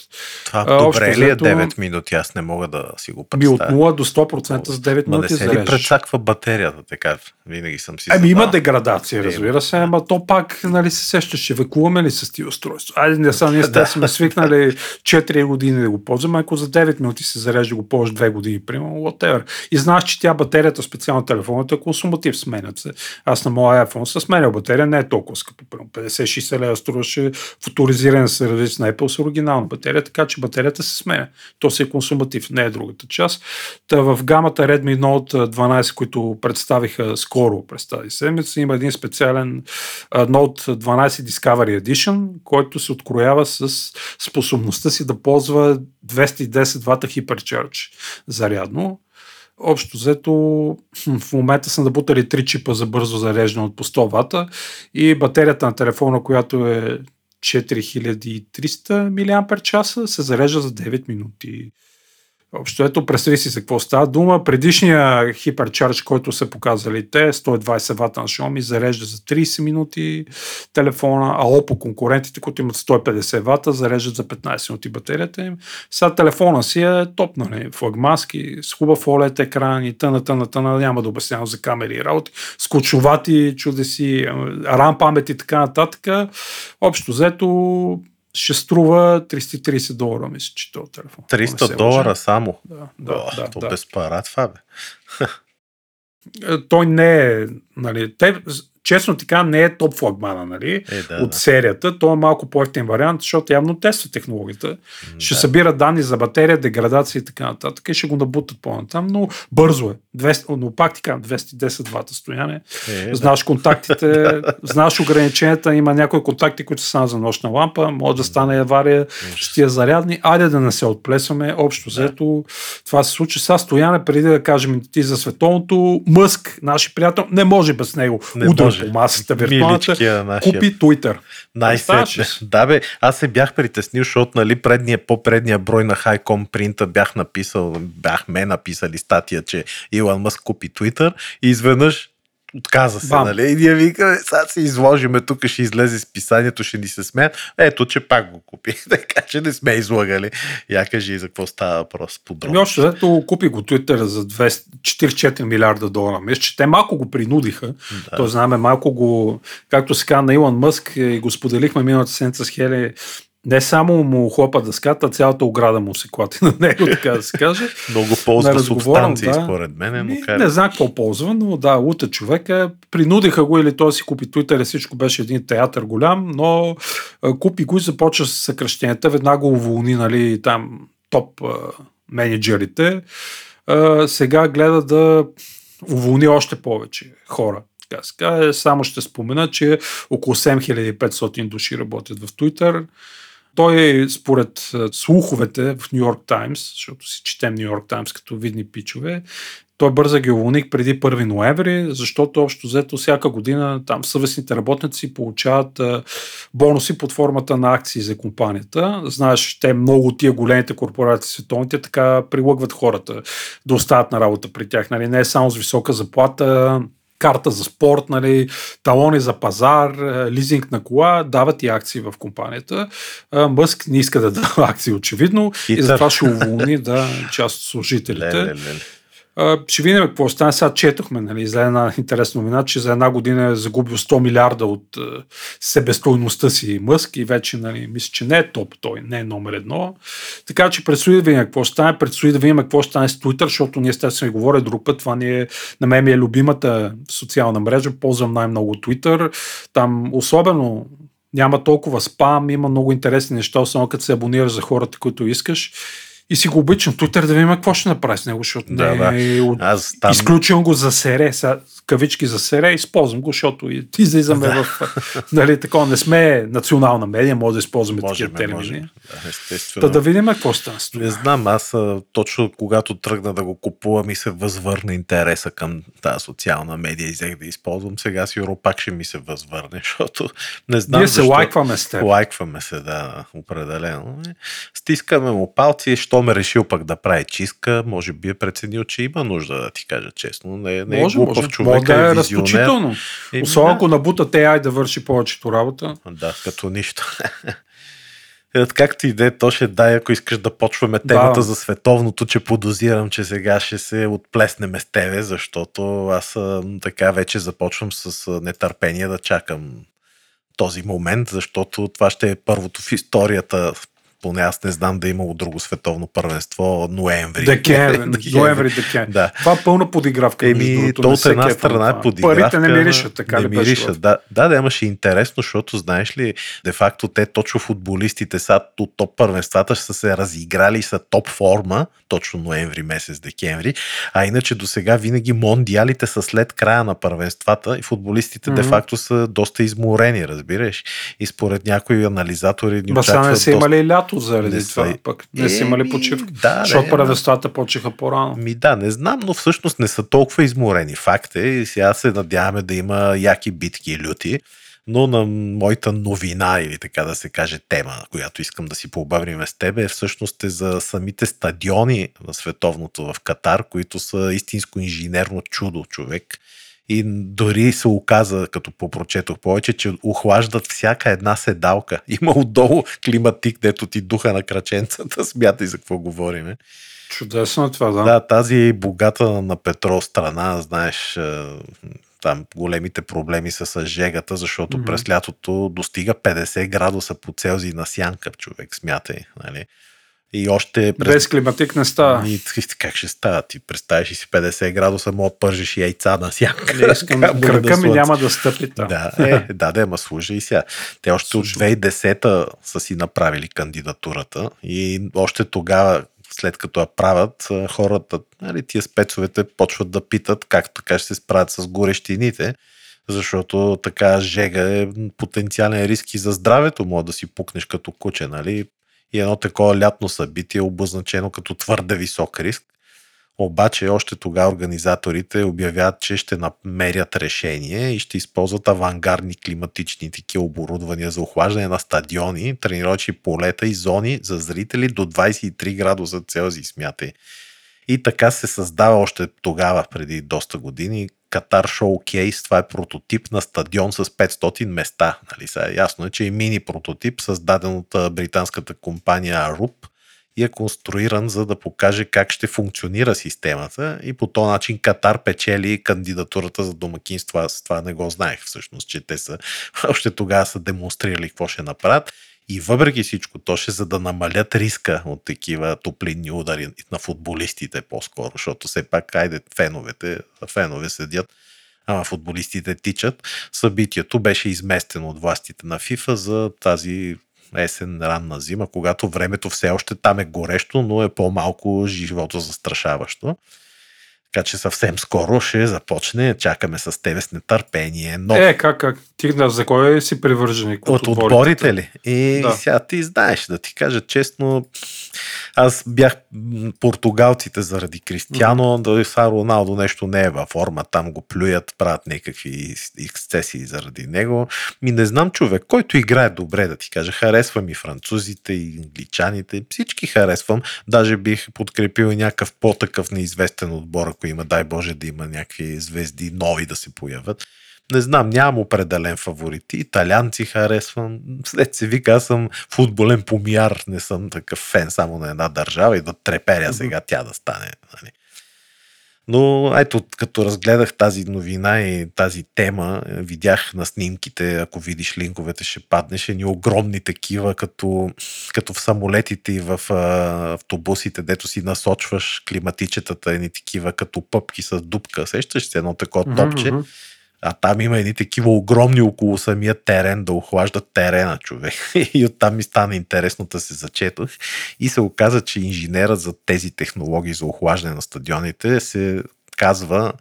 Това А, добре ли е взето- 9 минути? Аз не мога да си го Ми от представя. 0 до 100% с 9 Ма не минути се ли зареждаш. прецаква батерията, така? Винаги съм си Ами има деградация, разбира се, ама то пак, нали, се сещаш, ще векуваме ли с тия устройства? Айде, не са, ние <laughs> сте сме свикнали 4 години да го ползваме, ако за 9 минути се зарежда го ползваш 2 години, примерно, whatever. И знаеш, че тя батерията, специално телефоната, е консуматив, сменят се. Аз на моя iPhone съм сменял батерия, не е толкова скъпо, примерно 50-60 лева струваше футуризиран сервис на Apple с оригинална батерия, така че батерията се сменя. То си е консуматив, не е другата част. Та в гамата Redmi Note 12, които представиха скоро през тази седмица, има един специален Note 12 Discovery Edition, който се откроява с способността си да ползва 210 вата Hypercharge зарядно. Общо взето в момента са набутали 3 чипа за бързо зареждане от по 100 вата и батерията на телефона, която е 4300 мАч, се зарежда за 9 минути. Общо ето, представи си за какво става дума. Предишния хиперчардж, който са показали те, 120 вата на Xiaomi, зарежда за 30 минути телефона, а Oppo конкурентите, които имат 150 вата, зареждат за 15 минути батерията им. Сега телефона си е топ, нали, флагмански, с хубав OLED екран и тъна, тъна, тъна, няма да обяснявам за камери и работи, с кучовати чудеси, RAM памет и така нататък. Общо взето ще струва 330 долара, мисля, че този телефон. ако не се 300 лъжа. долара само. Да, да, О, да, то да. без пара това, бе. <laughs> Е, Той не е, нали, те, честно така, не е топ флагмана, нали, Е, да, от да. серията. Той е малко по-ефтин вариант, защото явно тества технологията. Ще Да. събира данни за батерия, деградация и така нататък и ще го набутат по-натам, но бързо е. 200, но пак ти казвам, 210 вата стояне. Е, да. Знаеш контактите, <laughs> знаеш ограниченията, има някои контакти, които са само за нощна лампа, може да стане авария с тия зарядни. Айде да не се отплесваме. Общо взето това се случи. Сега стояне, преди да кажем ти за световното, Мъск, наши приятел, не може без него. Не Удар може. По масата, виртуалната, Миличкия нашия. купи Twitter. Най-сетне. Да, бе, аз се бях притеснил, защото нали, предния, по-предния брой на Хайком принта бях написал, бяхме написали статия, че Илон Мъск купи Twitter и изведнъж отказа се, Бам. нали? И ние викаме, сега се изложиме, тук ще излезе списанието, ще ни се смеят. Ето, че пак го купи. <laughs> така че не сме излагали. Я кажи за какво става въпрос Ами подробно. още взето купи го Twitter за 200 44 милиарда долара. Мисля, че те малко го принудиха. Да. То знаме малко го, както се казва на Илон Мъск, и го споделихме миналата седмица с Хели, не само му хлопа дъската, цялата ограда му се клати на него, така да се каже. Много ползва разговорам, субстанции, да. според мен, Ми, кай не знам какво ползва, но да, лута човека. Принудиха го или той си купи Twitter всичко беше един театър голям, но купи го и започва с съкръщенията. Веднага уволни нали, там топ менеджерите. Сега гледа да уволни още повече хора. Така се. Само ще спомена, че около 7500 души работят в Twitter. Той, според а, слуховете в Нью Йорк Таймс, защото си четем Нью Йорк Таймс като видни пичове, той бърза ги уволни преди 1 ноември, защото общо взето всяка година там съвестните работници получават бонуси под формата на акции за компанията. Знаеш, те много от тия големите корпорации световните така прилъгват хората да остават на работа при тях. Нали? Не е само с висока заплата, карта за спорт, нали, талони за пазар, е, лизинг на кола, дават и акции в компанията. А, Мъск не иска да дава акции, очевидно, и Хитър. затова ще уволни да, част от служителите. Леле, леле. А, ще видим какво стане. Сега четохме, нали, за една интересна новина, че за една година е загубил 100 милиарда от е, себестойността си Мъск и вече, нали, мисля, че не е топ той, не е номер едно. Така че предстои да видим какво стане, предстои да видим какво стане с Twitter, защото ние естествено говоря друг път, това ни е, на мен ми е любимата социална мрежа, ползвам най-много Twitter. Там особено няма толкова спам, има много интересни неща, особено като се абонираш за хората, които искаш. И си го обичам Twitter да видим какво ще направи с него, защото Да, не е от... Аз там Изключвам го за сере, сега, кавички за сере, използвам го, защото излизаме Да. в... Нали, такова, не сме национална медия, може да използваме можем, такива термини. можем. Да, естествено. Та да видим какво стане с това. Не знам, аз точно когато тръгна да го купувам и се възвърна интереса към тази социална медия и взех да използвам, сега сигурно пак ще ми се възвърне, <laughs> защото не знам Ние се защо. лайкваме с теб. Лайкваме се, да, определено. Е, Стискаме му палци, що ме решил пък да прави чистка, може би е преценил, че има нужда, да ти кажа честно. Не, не може, е глупав може, човек, може да е е разточително. Еми, Особено да. ако набутат AI да върши повечето работа. Да, като нищо. <laughs> Е, Както и да е, то ще дай, ако искаш да почваме темата Да. за световното, че подозирам, че сега ще се отплеснеме с тебе, защото аз така вече започвам с нетърпение да чакам този момент, защото това ще е първото в историята, поне аз не знам да е имало друго световно първенство ноември. Декември, <laughs> ноември, декември. Да. Това е пълна подигравка. Еми, то от една на страна е подигравка. Парите не миришат, така не ли миришат, да. Да, да, имаше интересно, защото знаеш ли, де факто те точно футболистите са от топ първенствата са се разиграли са топ форма, точно ноември месец, декември, а иначе до сега винаги мондиалите са след края на първенствата и футболистите де Мгм. факто са доста изморени, разбираш. И според някои анализатори ни Ма сега не очакват са доста... имали лято заради Не са това. и- Пък не са имали почивка. да, защото да, първенствата почеха по-рано. Ми да, не знам, но всъщност не са толкова изморени. Факт е и сега се надяваме да има яки битки и люти. Но на моята новина, или така да се каже тема, която искам да си пообавриме с тебе, всъщност е за самите стадиони на световното в Катар, които са истинско инженерно чудо човек. И дори се оказа, като попрочетох повече, че охлаждат всяка една седалка. <laughs> Има отдолу климатик, дето ти духа на краченцата. <laughs> Смятай за какво говориме. Чудесно е това, да. Да, тази богата на петрол страна, знаеш, е, там големите проблеми са с жегата, защото Мгм. през лятото достига 50 градуса по Целзий на сянка, човек, смятай. Нали? И още през... Без климатик не става. И, как ще става? Ти представиш ли си 50 градуса, мога пържиш яйца на. Не искам, кръка ми няма да стъпи там. Да, е, <laughs> да, да, ма служи и сега. Те още от Слушай. 2010-та са си направили кандидатурата и още тогава, след като я правят, хората, нали, тия спецовете почват да питат как така ще се справят с горещините, защото така жега е потенциален риск и за здравето, може да си пукнеш като куче, нали? И едно такова лятно събитие обозначено като твърде висок риск. Обаче още тогава организаторите обявяват, че ще намерят решение и ще използват авангардни климатични такива оборудвания за охлаждане на стадиони, тренировъчни полета и зони за зрители до 23 градуса Целзий, смятай. И така се създава още тогава, преди доста години, Катар Showcase. Това е прототип на стадион с 500 места. Нали? Сега ясно е, че е мини прототип, създаден от британската компания Arup и е конструиран за да покаже как ще функционира системата и по този начин Катар печели кандидатурата за домакинство. Аз това не го знаех всъщност, че те са <laughs> още тогава са демонстрирали какво ще направят. И въпреки всичко, то ще за да намалят риска от такива топлинни удари на футболистите по-скоро, защото все пак, айде, феновете, фенове седят, ама футболистите тичат. Събитието беше изместено от властите на ФИФА за тази есен, ранна зима, когато времето все още там е горещо, но е по-малко живото застрашаващо. Така че съвсем скоро ще започне. Чакаме с тебе с нетърпение. Но... Е, как, как? Ти за кой си привърженик? От, от отборите ли? И да. сега ти знаеш, да ти кажа честно, аз бях португалците заради Кристиано, mm-hmm. да са Роналдо нещо не е във форма, там го плюят, правят някакви ексцесии заради него. Ми не знам човек, който играе добре, да ти кажа. Харесвам и французите, и англичаните, всички харесвам. Даже бих подкрепил някакъв по-такъв неизвестен отбор, ако има, дай Боже, да има някакви звезди нови да се появят. Не знам, нямам определен фаворит. Италианци харесвам. След се вика, аз съм футболен помияр. Не съм такъв фен само на една държава и да треперя сега тя да стане. Нали. Но ето, като разгледах тази новина и тази тема, видях на снимките, ако видиш линковете, ще паднеш едни огромни такива, като, като в самолетите и в а, автобусите, дето си насочваш климатичетата, едни такива, като пъпки с дупка. Сещаш се едно такова топче. Mm-hmm а там има едни такива огромни около самия терен да охлаждат терена, човек. <laughs> И оттам ми стана интересно да се зачетох. И се оказа, че инженерът за тези технологии за охлаждане на стадионите се казва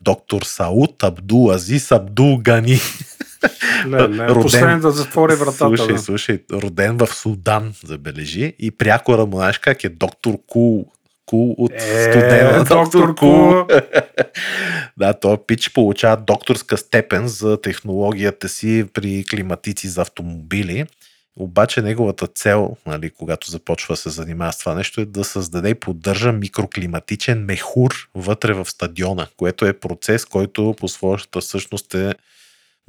доктор Сауд Абдул Азис Абдул Гани. <laughs> Не, роден, да затвори вратата. Слушай, да. слушай, роден в Судан, забележи, и прякора му, знаеш как е, доктор Кул Кул от е, студена. Доктор Кул. <laughs> да, той пич получава докторска степен за технологията си при климатици за автомобили. Обаче неговата цел, нали, когато започва да се занимава с това нещо, е да създаде и поддържа микроклиматичен мехур вътре в стадиона, което е процес, който по своята същност е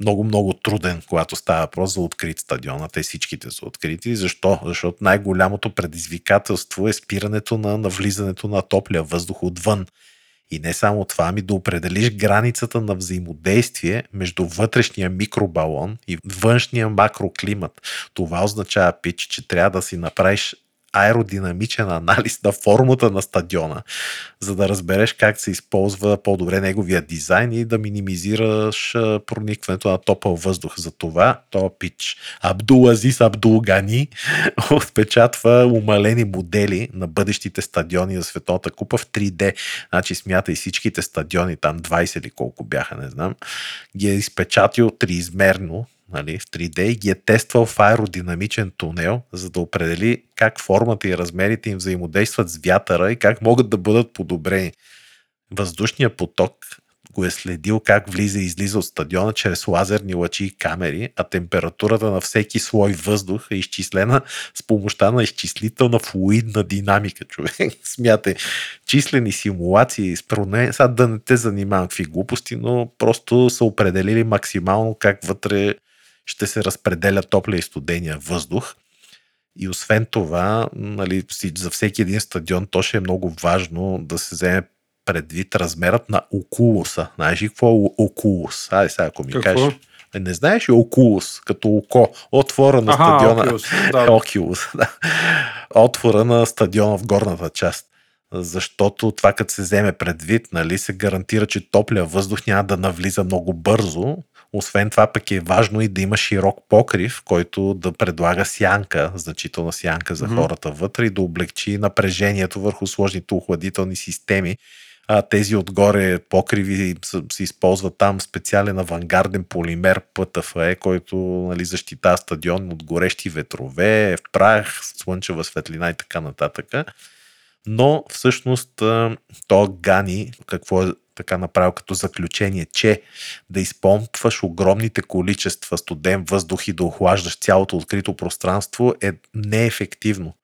много, много труден, когато става въпрос за открит стадион. Те всичките са открити. Защо? Защото най-голямото предизвикателство е спирането на навлизането на топлия въздух отвън. И не само това, ами да определиш границата на взаимодействие между вътрешния микробалон и външния макроклимат. Това означава, пич, че трябва да си направиш аеродинамичен анализ на формата на стадиона, за да разбереш как се използва по-добре неговия дизайн и да минимизираш проникването на топъл въздух. За това то пич Абдул Азис Абдул <laughs> отпечатва умалени модели на бъдещите стадиони за Световната купа в 3D. Значи смята и всичките стадиони, там 20 или колко бяха, не знам, ги е изпечатил триизмерно нали, в 3D и ги е тествал в аеродинамичен тунел, за да определи как формата и размерите им взаимодействат с вятъра и как могат да бъдат подобрени. Въздушният поток го е следил как влиза и излиза от стадиона чрез лазерни лъчи и камери, а температурата на всеки слой въздух е изчислена с помощта на изчислителна флуидна динамика, човек. <laughs> Смяте, числени симулации, спроне, сега да не те занимавам какви глупости, но просто са определили максимално как вътре ще се разпределя топлия и студения въздух. И освен това, нали, за всеки един стадион то ще е много важно да се вземе предвид размерът на окулуса. Знаеш ли какво е окулус? Айде сега, ако ми какво? кажеш. Е, не знаеш ли окулус, като око, отвора на Аха, стадиона. Окулус, да. <laughs> окулус, да. Отвора на стадиона в горната част. Защото това като се вземе предвид, нали, се гарантира, че топлия въздух няма да навлиза много бързо, освен това пък е важно и да има широк покрив, който да предлага сянка, значителна сянка за mm-hmm. хората вътре и да облегчи напрежението върху сложните охладителни системи. А, тези отгоре покриви се използват там специален авангарден полимер ПТФЕ, който нали, защитава стадион от горещи ветрове, в прах, слънчева светлина и така нататък. Но всъщност то гани какво е така направил като заключение, че да изпомпваш огромните количества студен въздух и да охлаждаш цялото открито пространство е неефективно.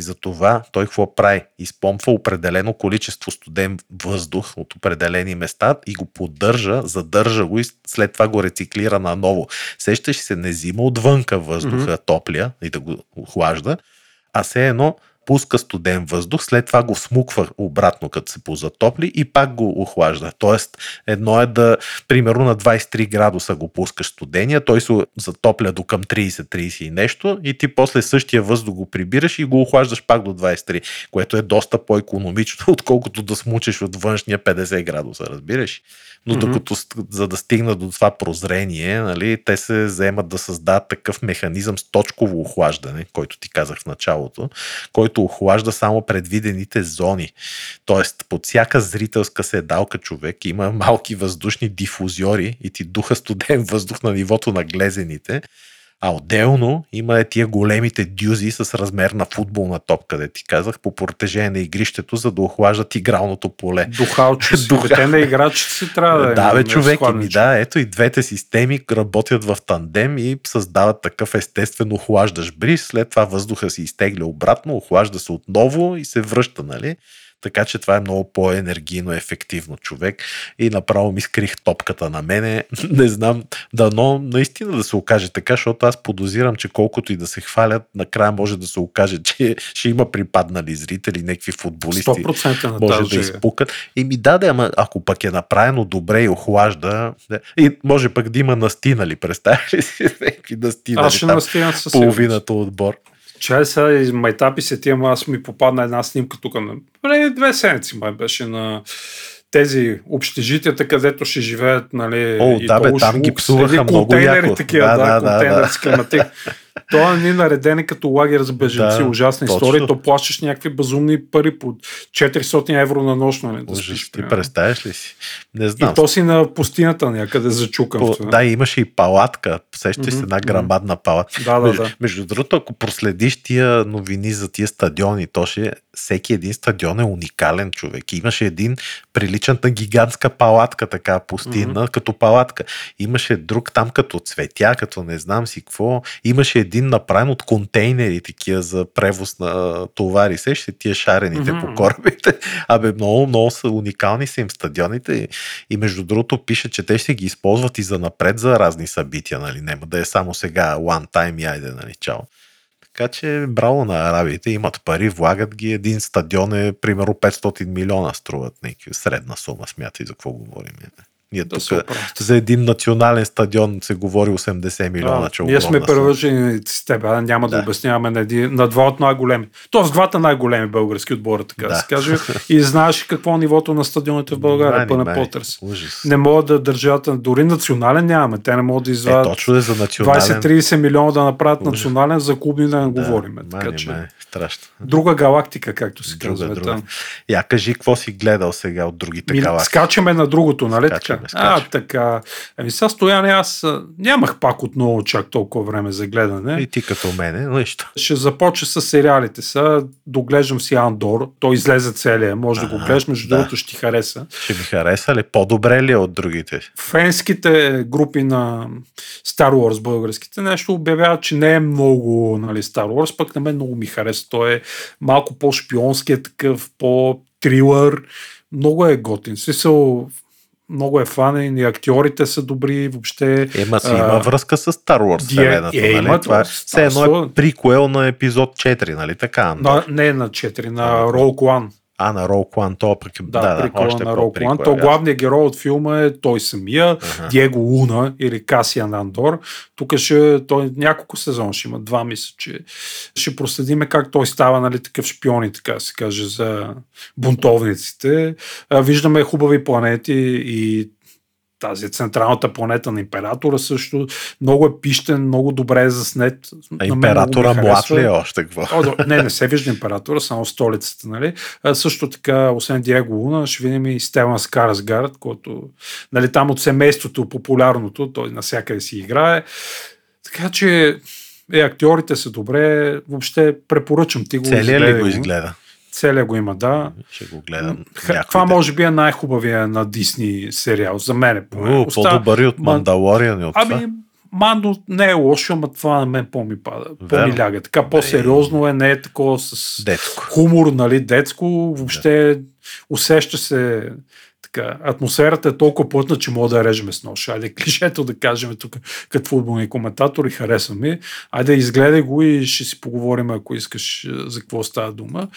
И затова той какво прави? Изпомпва определено количество студен въздух от определени места и го поддържа, задържа го и след това го рециклира наново. Сещаш се, не взима отвънка въздуха, mm-hmm. топлия и да го охлажда, а все едно пуска студен въздух, след това го смуква обратно, като се позатопли и пак го охлажда. Тоест, едно е да, примерно на 23 градуса го пускаш студения, той се затопля до към 30-30 и нещо и ти после същия въздух го прибираш и го охлаждаш пак до 23, което е доста по-економично, <laughs> отколкото да смучеш от външния 50 градуса, разбираш? Но mm-hmm. докато за да стигнат до това прозрение, нали, те се вземат да създадат такъв механизъм с точково охлаждане, който ти казах в началото, който охлажда само предвидените зони. Тоест, под всяка зрителска седалка човек има малки въздушни дифузиори и ти духа студен въздух на нивото на глезените, а отделно има е тия големите дюзи с размер на футболна топка, да ти казах, по протежение на игрището, за да охлаждат игралното поле. Духалче си, <laughs> Духа... те на играчите си трябва да <laughs> Да, бе, човек, ми, да, ето и двете системи работят в тандем и създават такъв естествен охлаждащ бриз, след това въздуха се изтегля обратно, охлажда се отново и се връща, нали? Така че това е много по-енергийно ефективно човек. И направо ми скрих топката на мене. <laughs> Не знам, дано наистина да се окаже така, защото аз подозирам, че колкото и да се хвалят, накрая може да се окаже, <laughs> че ще има припаднали зрители, някакви футболисти. 100% на може да изпукат. И ми даде, ама ако пък е направено добре и охлажда, и може пък да има настинали, представяш ли си? <laughs> настинали, аз ще настинам със половината отбор. Чай сега майтапи се тия, аз ми попадна една снимка тук на преди две седмици май беше на тези общежитията, където ще живеят, нали, О, и да, бе, там ги псуваха много яко. Такива, да, да, да, да, да. Това ни наредени като лагер за беженци. Да, Ужасна точно. история. То плащаш някакви безумни пари по 400 евро на нощ. Нали, да Ужас, спиш, ти представяш ли си? Не знам. И то си на пустинята някъде зачукам. По, да, имаше и палатка. Сещаш mm-hmm. една грамадна палатка. Да, да, между, да. между другото, ако проследиш тия новини за тия стадиони, то ще всеки един стадион е уникален човек. Имаше един приличан на гигантска палатка, така пустинна, mm-hmm. като палатка. Имаше друг там като цветя, като не знам си какво. Имаше един направен от контейнери, такива за превоз на товари. Се ще тия шарените mm-hmm. по корабите. <laughs> Абе, много, много са уникални са им стадионите. И между другото пише, че те ще ги използват и за напред за разни събития. Нали? Нема да е само сега one time и айде, нали, чао. Така че браво на арабите, имат пари, влагат ги. Един стадион е примерно 500 милиона струват някакви средна сума, смятай за какво говорим. Ние да тук за един национален стадион се говори 80 милиона, да, че Ние сме превържени с теб, а няма да, да обясняваме на, един, на два от най-големи. Тоест двата най-големи български отбора, така да, се каже. <laughs> И знаеш какво е нивото на стадионите в България, пълен потърс. Не могат да държат, дори национален нямаме. Те не могат да извадят е, точно е за национален... 20-30 милиона да направят ужас. национален, за клуби да не да, говорим. Така, мани, че... Мани, страшно. Друга галактика, както се друга, казва. Друга. Я кажи, какво си гледал сега от другите Ми, галактики? Скачаме на другото, нали а, така. Ами сега стояне, аз нямах пак отново чак толкова време за гледане. И ти като мене, нищо. Ще започна с сериалите. Сега доглеждам си Андор. Той излезе целия. Може да го гледаш, между да. другото ще ти хареса. Ще ми хареса ли? По-добре ли е от другите? Фенските групи на Star Wars българските нещо обявяват, че не е много нали, Star Wars, пък на мен много ми хареса. Той е малко по-шпионски, е такъв, по-трилър. Много е готин. Смисъл, много е фанен и актьорите са добри, въобще. Ема си има връзка с Star Wars вселената, е, нали? Има, това е, все едно е приквел на епизод 4, нали така? На, не на 4, на Rogue One. А, на Rogue One, то пък да, да, да още на Rogue One. То главният герой от филма е той самия, ага. Диего Луна или Касиан Андор. Тук ще, той няколко сезона ще има, два мисля, че ще проследиме как той става нали, такъв шпион и така се каже за бунтовниците. Виждаме хубави планети и тази централната планета на императора също. Много е пищен, много добре е заснет. А императора млад ли е още какво? О, не, не се вижда императора, само столицата. Нали? А, също така, освен Диего Луна, ще видим и Стеван Скарсгард, който нали, там от семейството популярното, той навсякъде си играе. Така че е, актьорите са добре. Въобще препоръчам ти го. Целият ли го изгледа? Целия го има, да. Ще го гледам. Това може би е най-хубавия на Дисни сериал, за мен. О, по-добър от Мандалориан и от Ами, Мандо не е лошо, ама това на мен по-ми пада. По-ми ляга. Така по-сериозно е, не е такова с детско. хумор, нали, детско. Въобще да. усеща се така. Атмосферата е толкова плътна, че мога да режеме с нож. Айде <laughs> клишето да кажем тук като футболни коментатори, харесва ми. Айде изгледай го и ще си поговорим, ако искаш за какво става дума.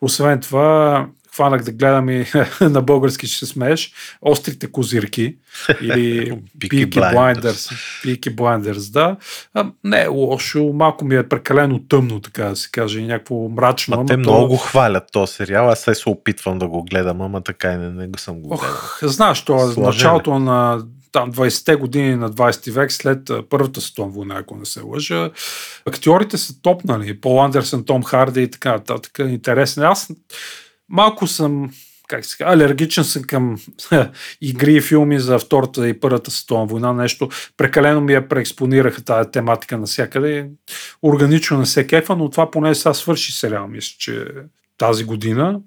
Освен това, хванах да гледам и <laughs> на български ще се смееш, Острите козирки <laughs> или Peaky Blinders. Peaky Blinders, да. А, не е лошо, малко ми е прекалено тъмно, така да се каже, и някакво мрачно. Ма те то... много хвалят този сериал, аз се опитвам да го гледам, ама така и не, не го съм го гледал. Ох, знаеш, то е началото на там 20-те години на 20 век, след Първата световна война, ако не се лъжа. Актьорите са топнали. Пол Андерсън, Том Харди и така нататък. Интересен. Аз малко съм как се казва, алергичен съм към игри и филми за Втората и Първата световна война. Нещо прекалено ми я преекспонираха тази тематика навсякъде. Органично не се кефа, но това поне сега свърши сериал, мисля, че тази година,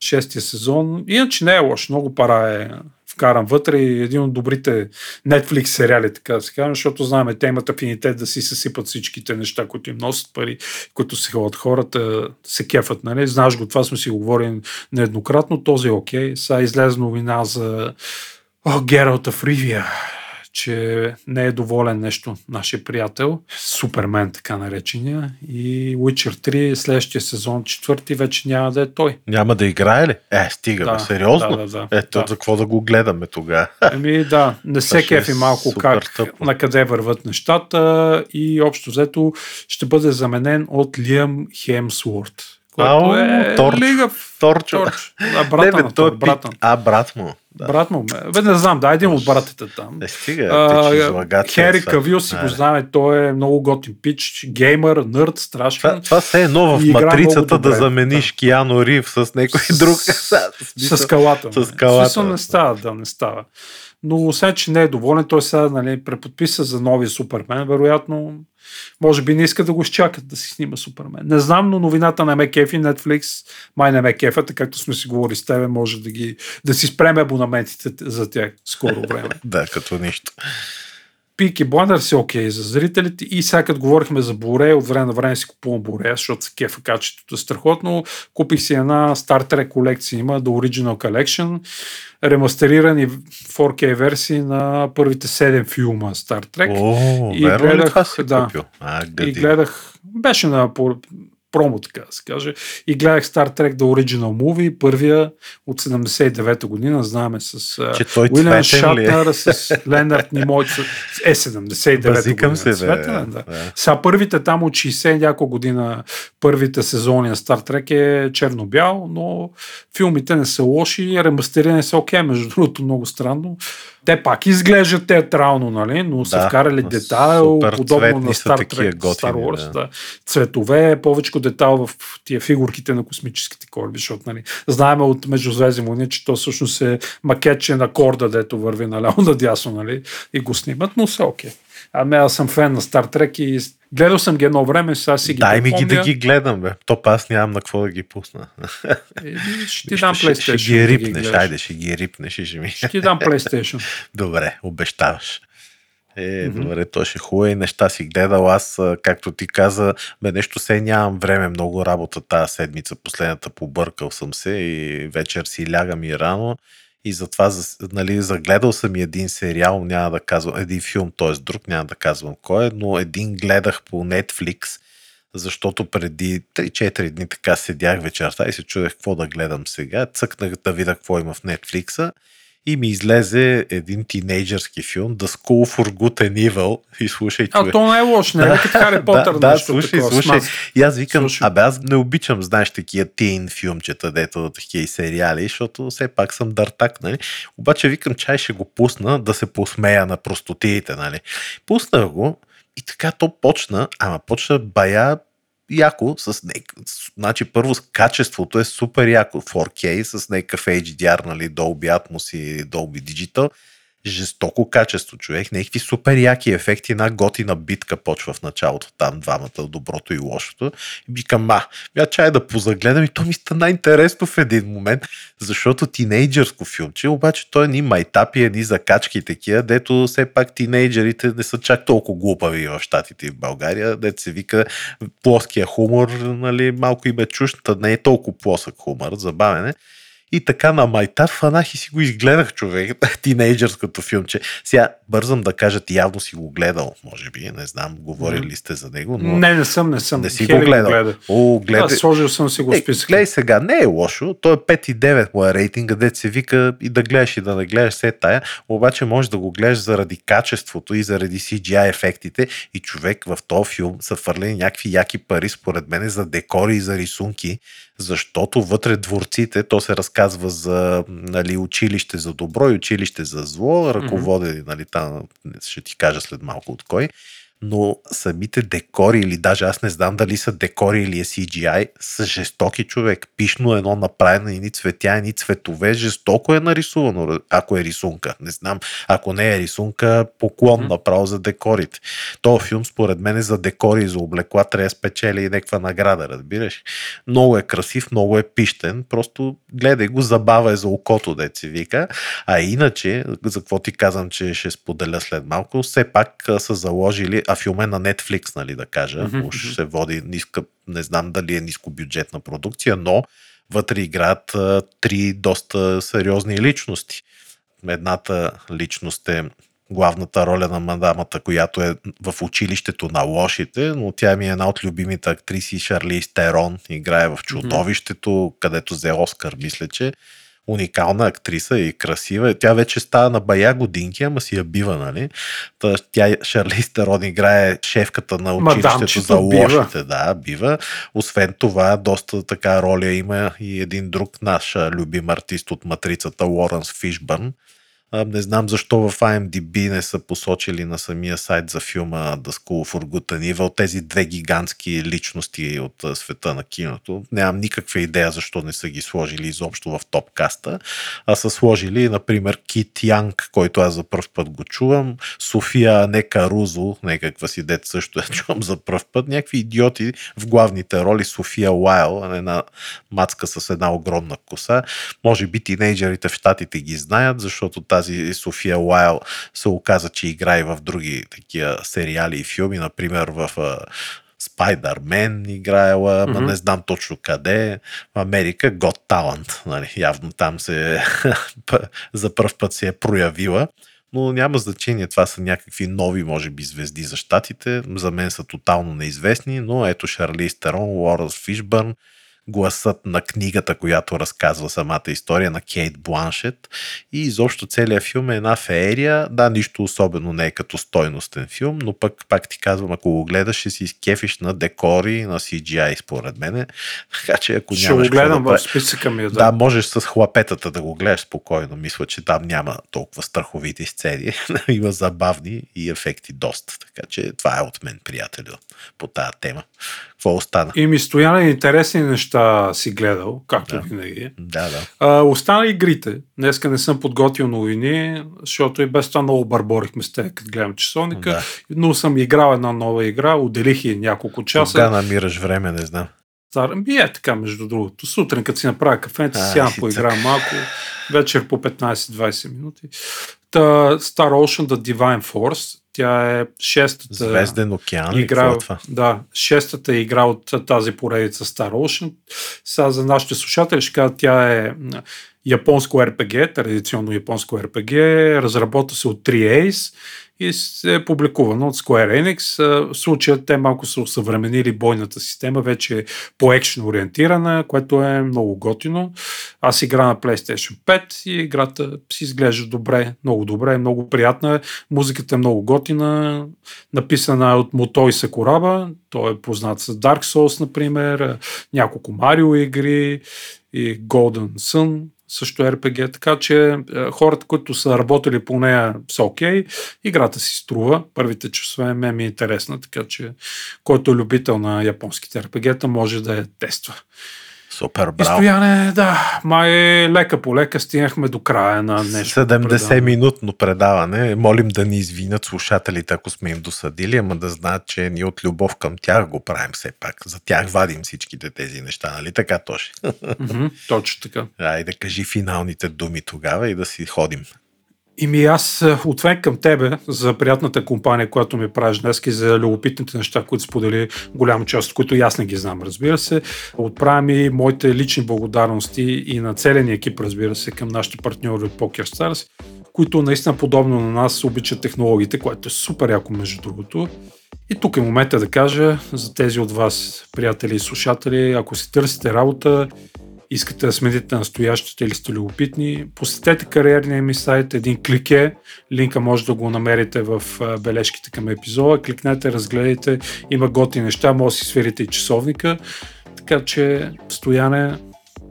шестия сезон. Иначе не е лош, много пара е вкарам вътре и един от добрите Netflix сериали, така да се кажа, защото знаем, те имат афинитет да си съсипат всичките неща, които им носят пари, които се ходят хората, се кефат, нали? Знаеш го, това сме си говорили нееднократно, този е окей. Сега излезе новина за О, Гералта в Ривия че не е доволен нещо нашия приятел, Супермен така наречения и Witcher 3 следващия сезон, четвърти, вече няма да е той. Няма да играе ли? Е, стига, да, сериозно? Да, да, да, Ето, да. за какво да го гледаме тогава? Еми да, не се кефи е малко как, тъпо. на къде върват нещата и общо взето ще бъде заменен от Лиам Хемсворт. Който Ау, е торч, лигав. Торчо. Торч. А, брата не, бе, той е брат, А, брат му. Да. Брат му. Бе, не знам, да, един от братите там. Не стига, а, Хери Кавил си го знаме, той е много готин пич, геймър, нърд, страшен. Това, това се е ново в матрицата да замениш да. Киано Рив с някой друг. <laughs> С, с скалата. С скалата. Смисъл не става, да, не става. Но освен, че не е доволен, той сега нали, преподписа за новия Супермен, вероятно може би не иска да го изчакат да си снима Супермен. Не знам, но новината на Мекефи, Netflix, май на Мекефата, както сме си говорили с тебе, може да, ги, да си спреме абонаментите за тях скоро време. <laughs> да, като нищо. Пики Бландър си окей за зрителите и сега като говорихме за Буре, от време на време си купувам Буре, защото са кефа качеството е страхотно. Купих си една Star Trek колекция, има The Original Collection, ремастерирани 4K версии на първите 7 филма Star Trek. О, и гледах, да, а, и гледах, беше на промо, така да се каже. И гледах Star Trek The Original Movie, първия от 79-та година, знаеме с Уилям е? Шатнер, с Ленард Нимой, е 79-та година. Се, цветен, да. да. Сега първите там от 60 няколко година, първите сезони на Star Trek е черно-бял, но филмите не са лоши, ремастерирани са окей, okay, между другото много странно те пак изглеждат театрално, нали? но да, са вкарали детайл, подобно на Star Trek, готини, Star Wars. Да. Да. Цветове, повече детайл в тия фигурките на космическите кораби, защото нали, знаем от Междузвездни войни, че то всъщност е макетче на корда, дето върви наляво надясно нали? и го снимат, но са окей. Okay. Ами аз съм фен на Star Trek и гледал съм ги едно време, сега си ги Дай ми ги да ги гледам, бе. То аз нямам на какво да ги пусна. Е, ще ти дам PlayStation. Ще, ще ги рипнеш, да айде, ще ги рипнеш и ще ми. Ще ти дам PlayStation. <laughs> добре, обещаваш. Е, mm-hmm. добре, то ще хубави неща си гледал. Аз, както ти каза, бе, нещо се нямам време, много работа тази седмица, последната побъркал съм се и вечер си лягам и рано и затова нали, загледал съм и един сериал, няма да казвам, един филм, т.е. друг, няма да казвам кой е, но един гледах по Netflix, защото преди 3-4 дни така седях вечерта и се чудех какво да гледам сега. Цъкнах да видя какво има в Netflix и ми излезе един тинейджърски филм The School for Good and Evil и слушай, А то не е лош, не е като Хари Потър. Да, да слушай, такова, слушай. И аз викам, слушай. абе аз не обичам, знаеш, такива тин филмчета, дето такива и сериали, защото все пак съм дартак, нали? Обаче викам, чай ще го пусна да се посмея на простотиите, нали? Пуснах го и така то почна, ама почна бая яко, с значи първо качеството е супер яко, 4K с някакъв HDR, нали, Dolby Atmos и Dolby Digital жестоко качество, човек. Някакви супер яки ефекти, една готина битка почва в началото, там двамата, доброто и лошото. И викам, а, я чай да позагледам и то ми стана интересно в един момент, защото тинейджърско филмче, обаче той ни майтапи, едни закачки такива, дето все пак тинейджерите не са чак толкова глупави в Штатите и в България, дето се вика плоския хумор, нали, малко им е чущ, не е толкова плосък хумор, забавене. И така на майта фанах и си го изгледах, човек. <laughs> Тинейджърското филмче. Сега бързам да кажа, ти явно си го гледал, може би. Не знам, говорили ли сте за него. Но... Не, не съм, не съм. Не си Хели го гледал. гледа. О, гледай. Да, сложил съм си го в Е, списъка. гледай сега, не е лошо. Той е 5,9 му е рейтинга, дет се вика и да гледаш и да не гледаш все тая. Обаче можеш да го гледаш заради качеството и заради CGI ефектите. И човек в този филм са фърлени някакви яки пари, според мен, за декори и за рисунки. Защото вътре дворците, то се разказва за нали, училище за добро и училище за зло, ръководени, нали, там, ще ти кажа след малко от кой но самите декори или даже аз не знам дали са декори или е CGI, са жестоки човек. Пишно е едно направено, ни цветя, ни цветове, жестоко е нарисувано, ако е рисунка. Не знам, ако не е рисунка, поклон Мгм. направо за декорите. Този филм според мен е за декори и за облекла трябва да спечели и някаква награда, разбираш. Много е красив, много е пищен, просто гледай го, забава е за окото, се вика. А иначе, за какво ти казвам, че ще споделя след малко, все пак са заложили, а филм е на Netflix, нали да кажа, Мгм, уж се води ниска, не знам дали е нискобюджетна продукция, но вътре играят а, три доста сериозни личности. Едната личност е главната роля на мадамата, която е в училището на лошите, но тя ми е една от любимите актриси Шарли Стерон, играе в Чудовището, където взе Оскар, мисля, че уникална актриса и красива. Тя вече става на бая годинки, ама си я бива, нали? Та, тя Шарли Стерон играе шефката на училището за бива. лошите. Да, бива. Освен това, доста така роля има и един друг наш любим артист от матрицата, Лоренс Фишбърн. Не знам защо в IMDb не са посочили на самия сайт за филма The School for Good and Evil тези две гигантски личности от света на киното. Нямам никаква идея защо не са ги сложили изобщо в топкаста, а са сложили, например, Кит Янг, който аз за първ път го чувам, София Нека Рузо, някаква си дет също я <laughs> чувам за първ път, някакви идиоти в главните роли, София Уайл, една мацка с една огромна коса. Може би тинейджерите в щатите ги знаят, защото тази София Уайл се оказа, че играе в други такива сериали и филми, например в Spider-Man играела, Мгм. не знам точно къде. В Америка Got Talent, нали, явно там се <laughs> за първ път се е проявила. Но няма значение, това са някакви нови, може би, звезди за щатите. За мен са тотално неизвестни, но ето Шарли Стерон, Лоренс Фишбърн, гласът на книгата, която разказва самата история на Кейт Бланшет. И изобщо целият филм е една феерия. Да, нищо особено не е като стойностен филм, но пък пак ти казвам, ако го гледаш, ще си изкефиш на декори, на CGI, според мене. <laughs> Така че ако Ще нямаш го какво гледам да в списъка ми. да, Да. можеш с хлапетата да го гледаш спокойно. Мисля, че там няма толкова страховити сцени. <laughs> Има забавни и ефекти доста. Така че това е от мен, приятелю, по тази тема. Какво остана? И ми стояли интересни неща си гледал, както Да. винаги. Да, да. А, остана игрите. Днеска не съм подготвил новини, защото и без това много бърборихме с те, като гледам часовника. Да. Но съм играл една нова игра, отделих и няколко часа. Кога намираш време, не знам. Стар... Би е така, между другото. Сутрин, като си направя кафенце, сядам поиграя малко. Вечер по 15-20 минути. Та, Star Ocean The Divine Force. Тя е шестата Звезден океан игра, е това? да, шестата игра от тази поредица Star Ocean. Сега за нашите слушатели ще кажа, тя е японско RPG, традиционно японско RPG, разработва се от 3Ace и се е публикувано от Square Enix. В случая те малко са усъвременили бойната система, вече е по екшен ориентирана, което е много готино. Аз игра на PlayStation 5 и играта си изглежда добре, много добре, много приятна. е. Музиката е много готина, написана е от Мото и Сакураба. Той е познат с Dark Souls, например, няколко Марио игри и Golden Sun също RPG, така че е, хората, които са работили по нея са окей. Играта си струва. Първите часове ме ми е интересна, така че който е любител на японските RPG-та може да я тества. Супер, И браво. стояне, да, май лека по лека стигнахме до края на нещо. 70 минутно предаване. Молим да ни извинят слушателите, ако сме им досадили, ама да знаят, че ние от любов към тях го правим все пак. За тях вадим всичките тези неща, нали така, Тоши? Мгм, Точно така. Айде, кажи финалните думи тогава и да си ходим. И ми аз, е, отвен към тебе, за приятната компания, която ми правиш днес и за любопитните неща, които сподели голяма част, от които аз не ги знам, разбира се, отправям и моите лични благодарности и на целения екип, разбира се, към нашите партньори от PokerStars, които наистина подобно на нас обичат технологиите, което е супер яко между другото. И тук е момента да кажа за тези от вас, приятели и слушатели, ако си търсите работа, искате да смените настоящите или сте любопитни, посетете кариерния ми сайт, един клик е, линка може да го намерите в бележките към епизода, кликнете, разгледайте, има готи неща, може да си сверите и часовника, така че Стояне,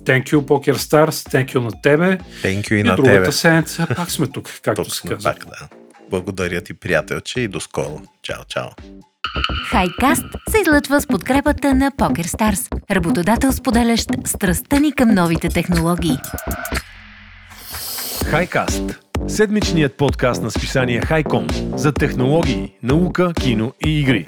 Thank you, Poker Stars. Thank you на тебе. Thank you и, и на другата тебе. седмица пак сме тук, както се казва. Пак, да. Благодаря ти, приятелче, и до скоро. Чао, чао. Хайкаст се излъчва с подкрепата на PokerStars, работодател споделящ страстта ни към новите технологии. Хайкаст. Седмичният подкаст на списание Хайком за технологии, наука, кино и игри.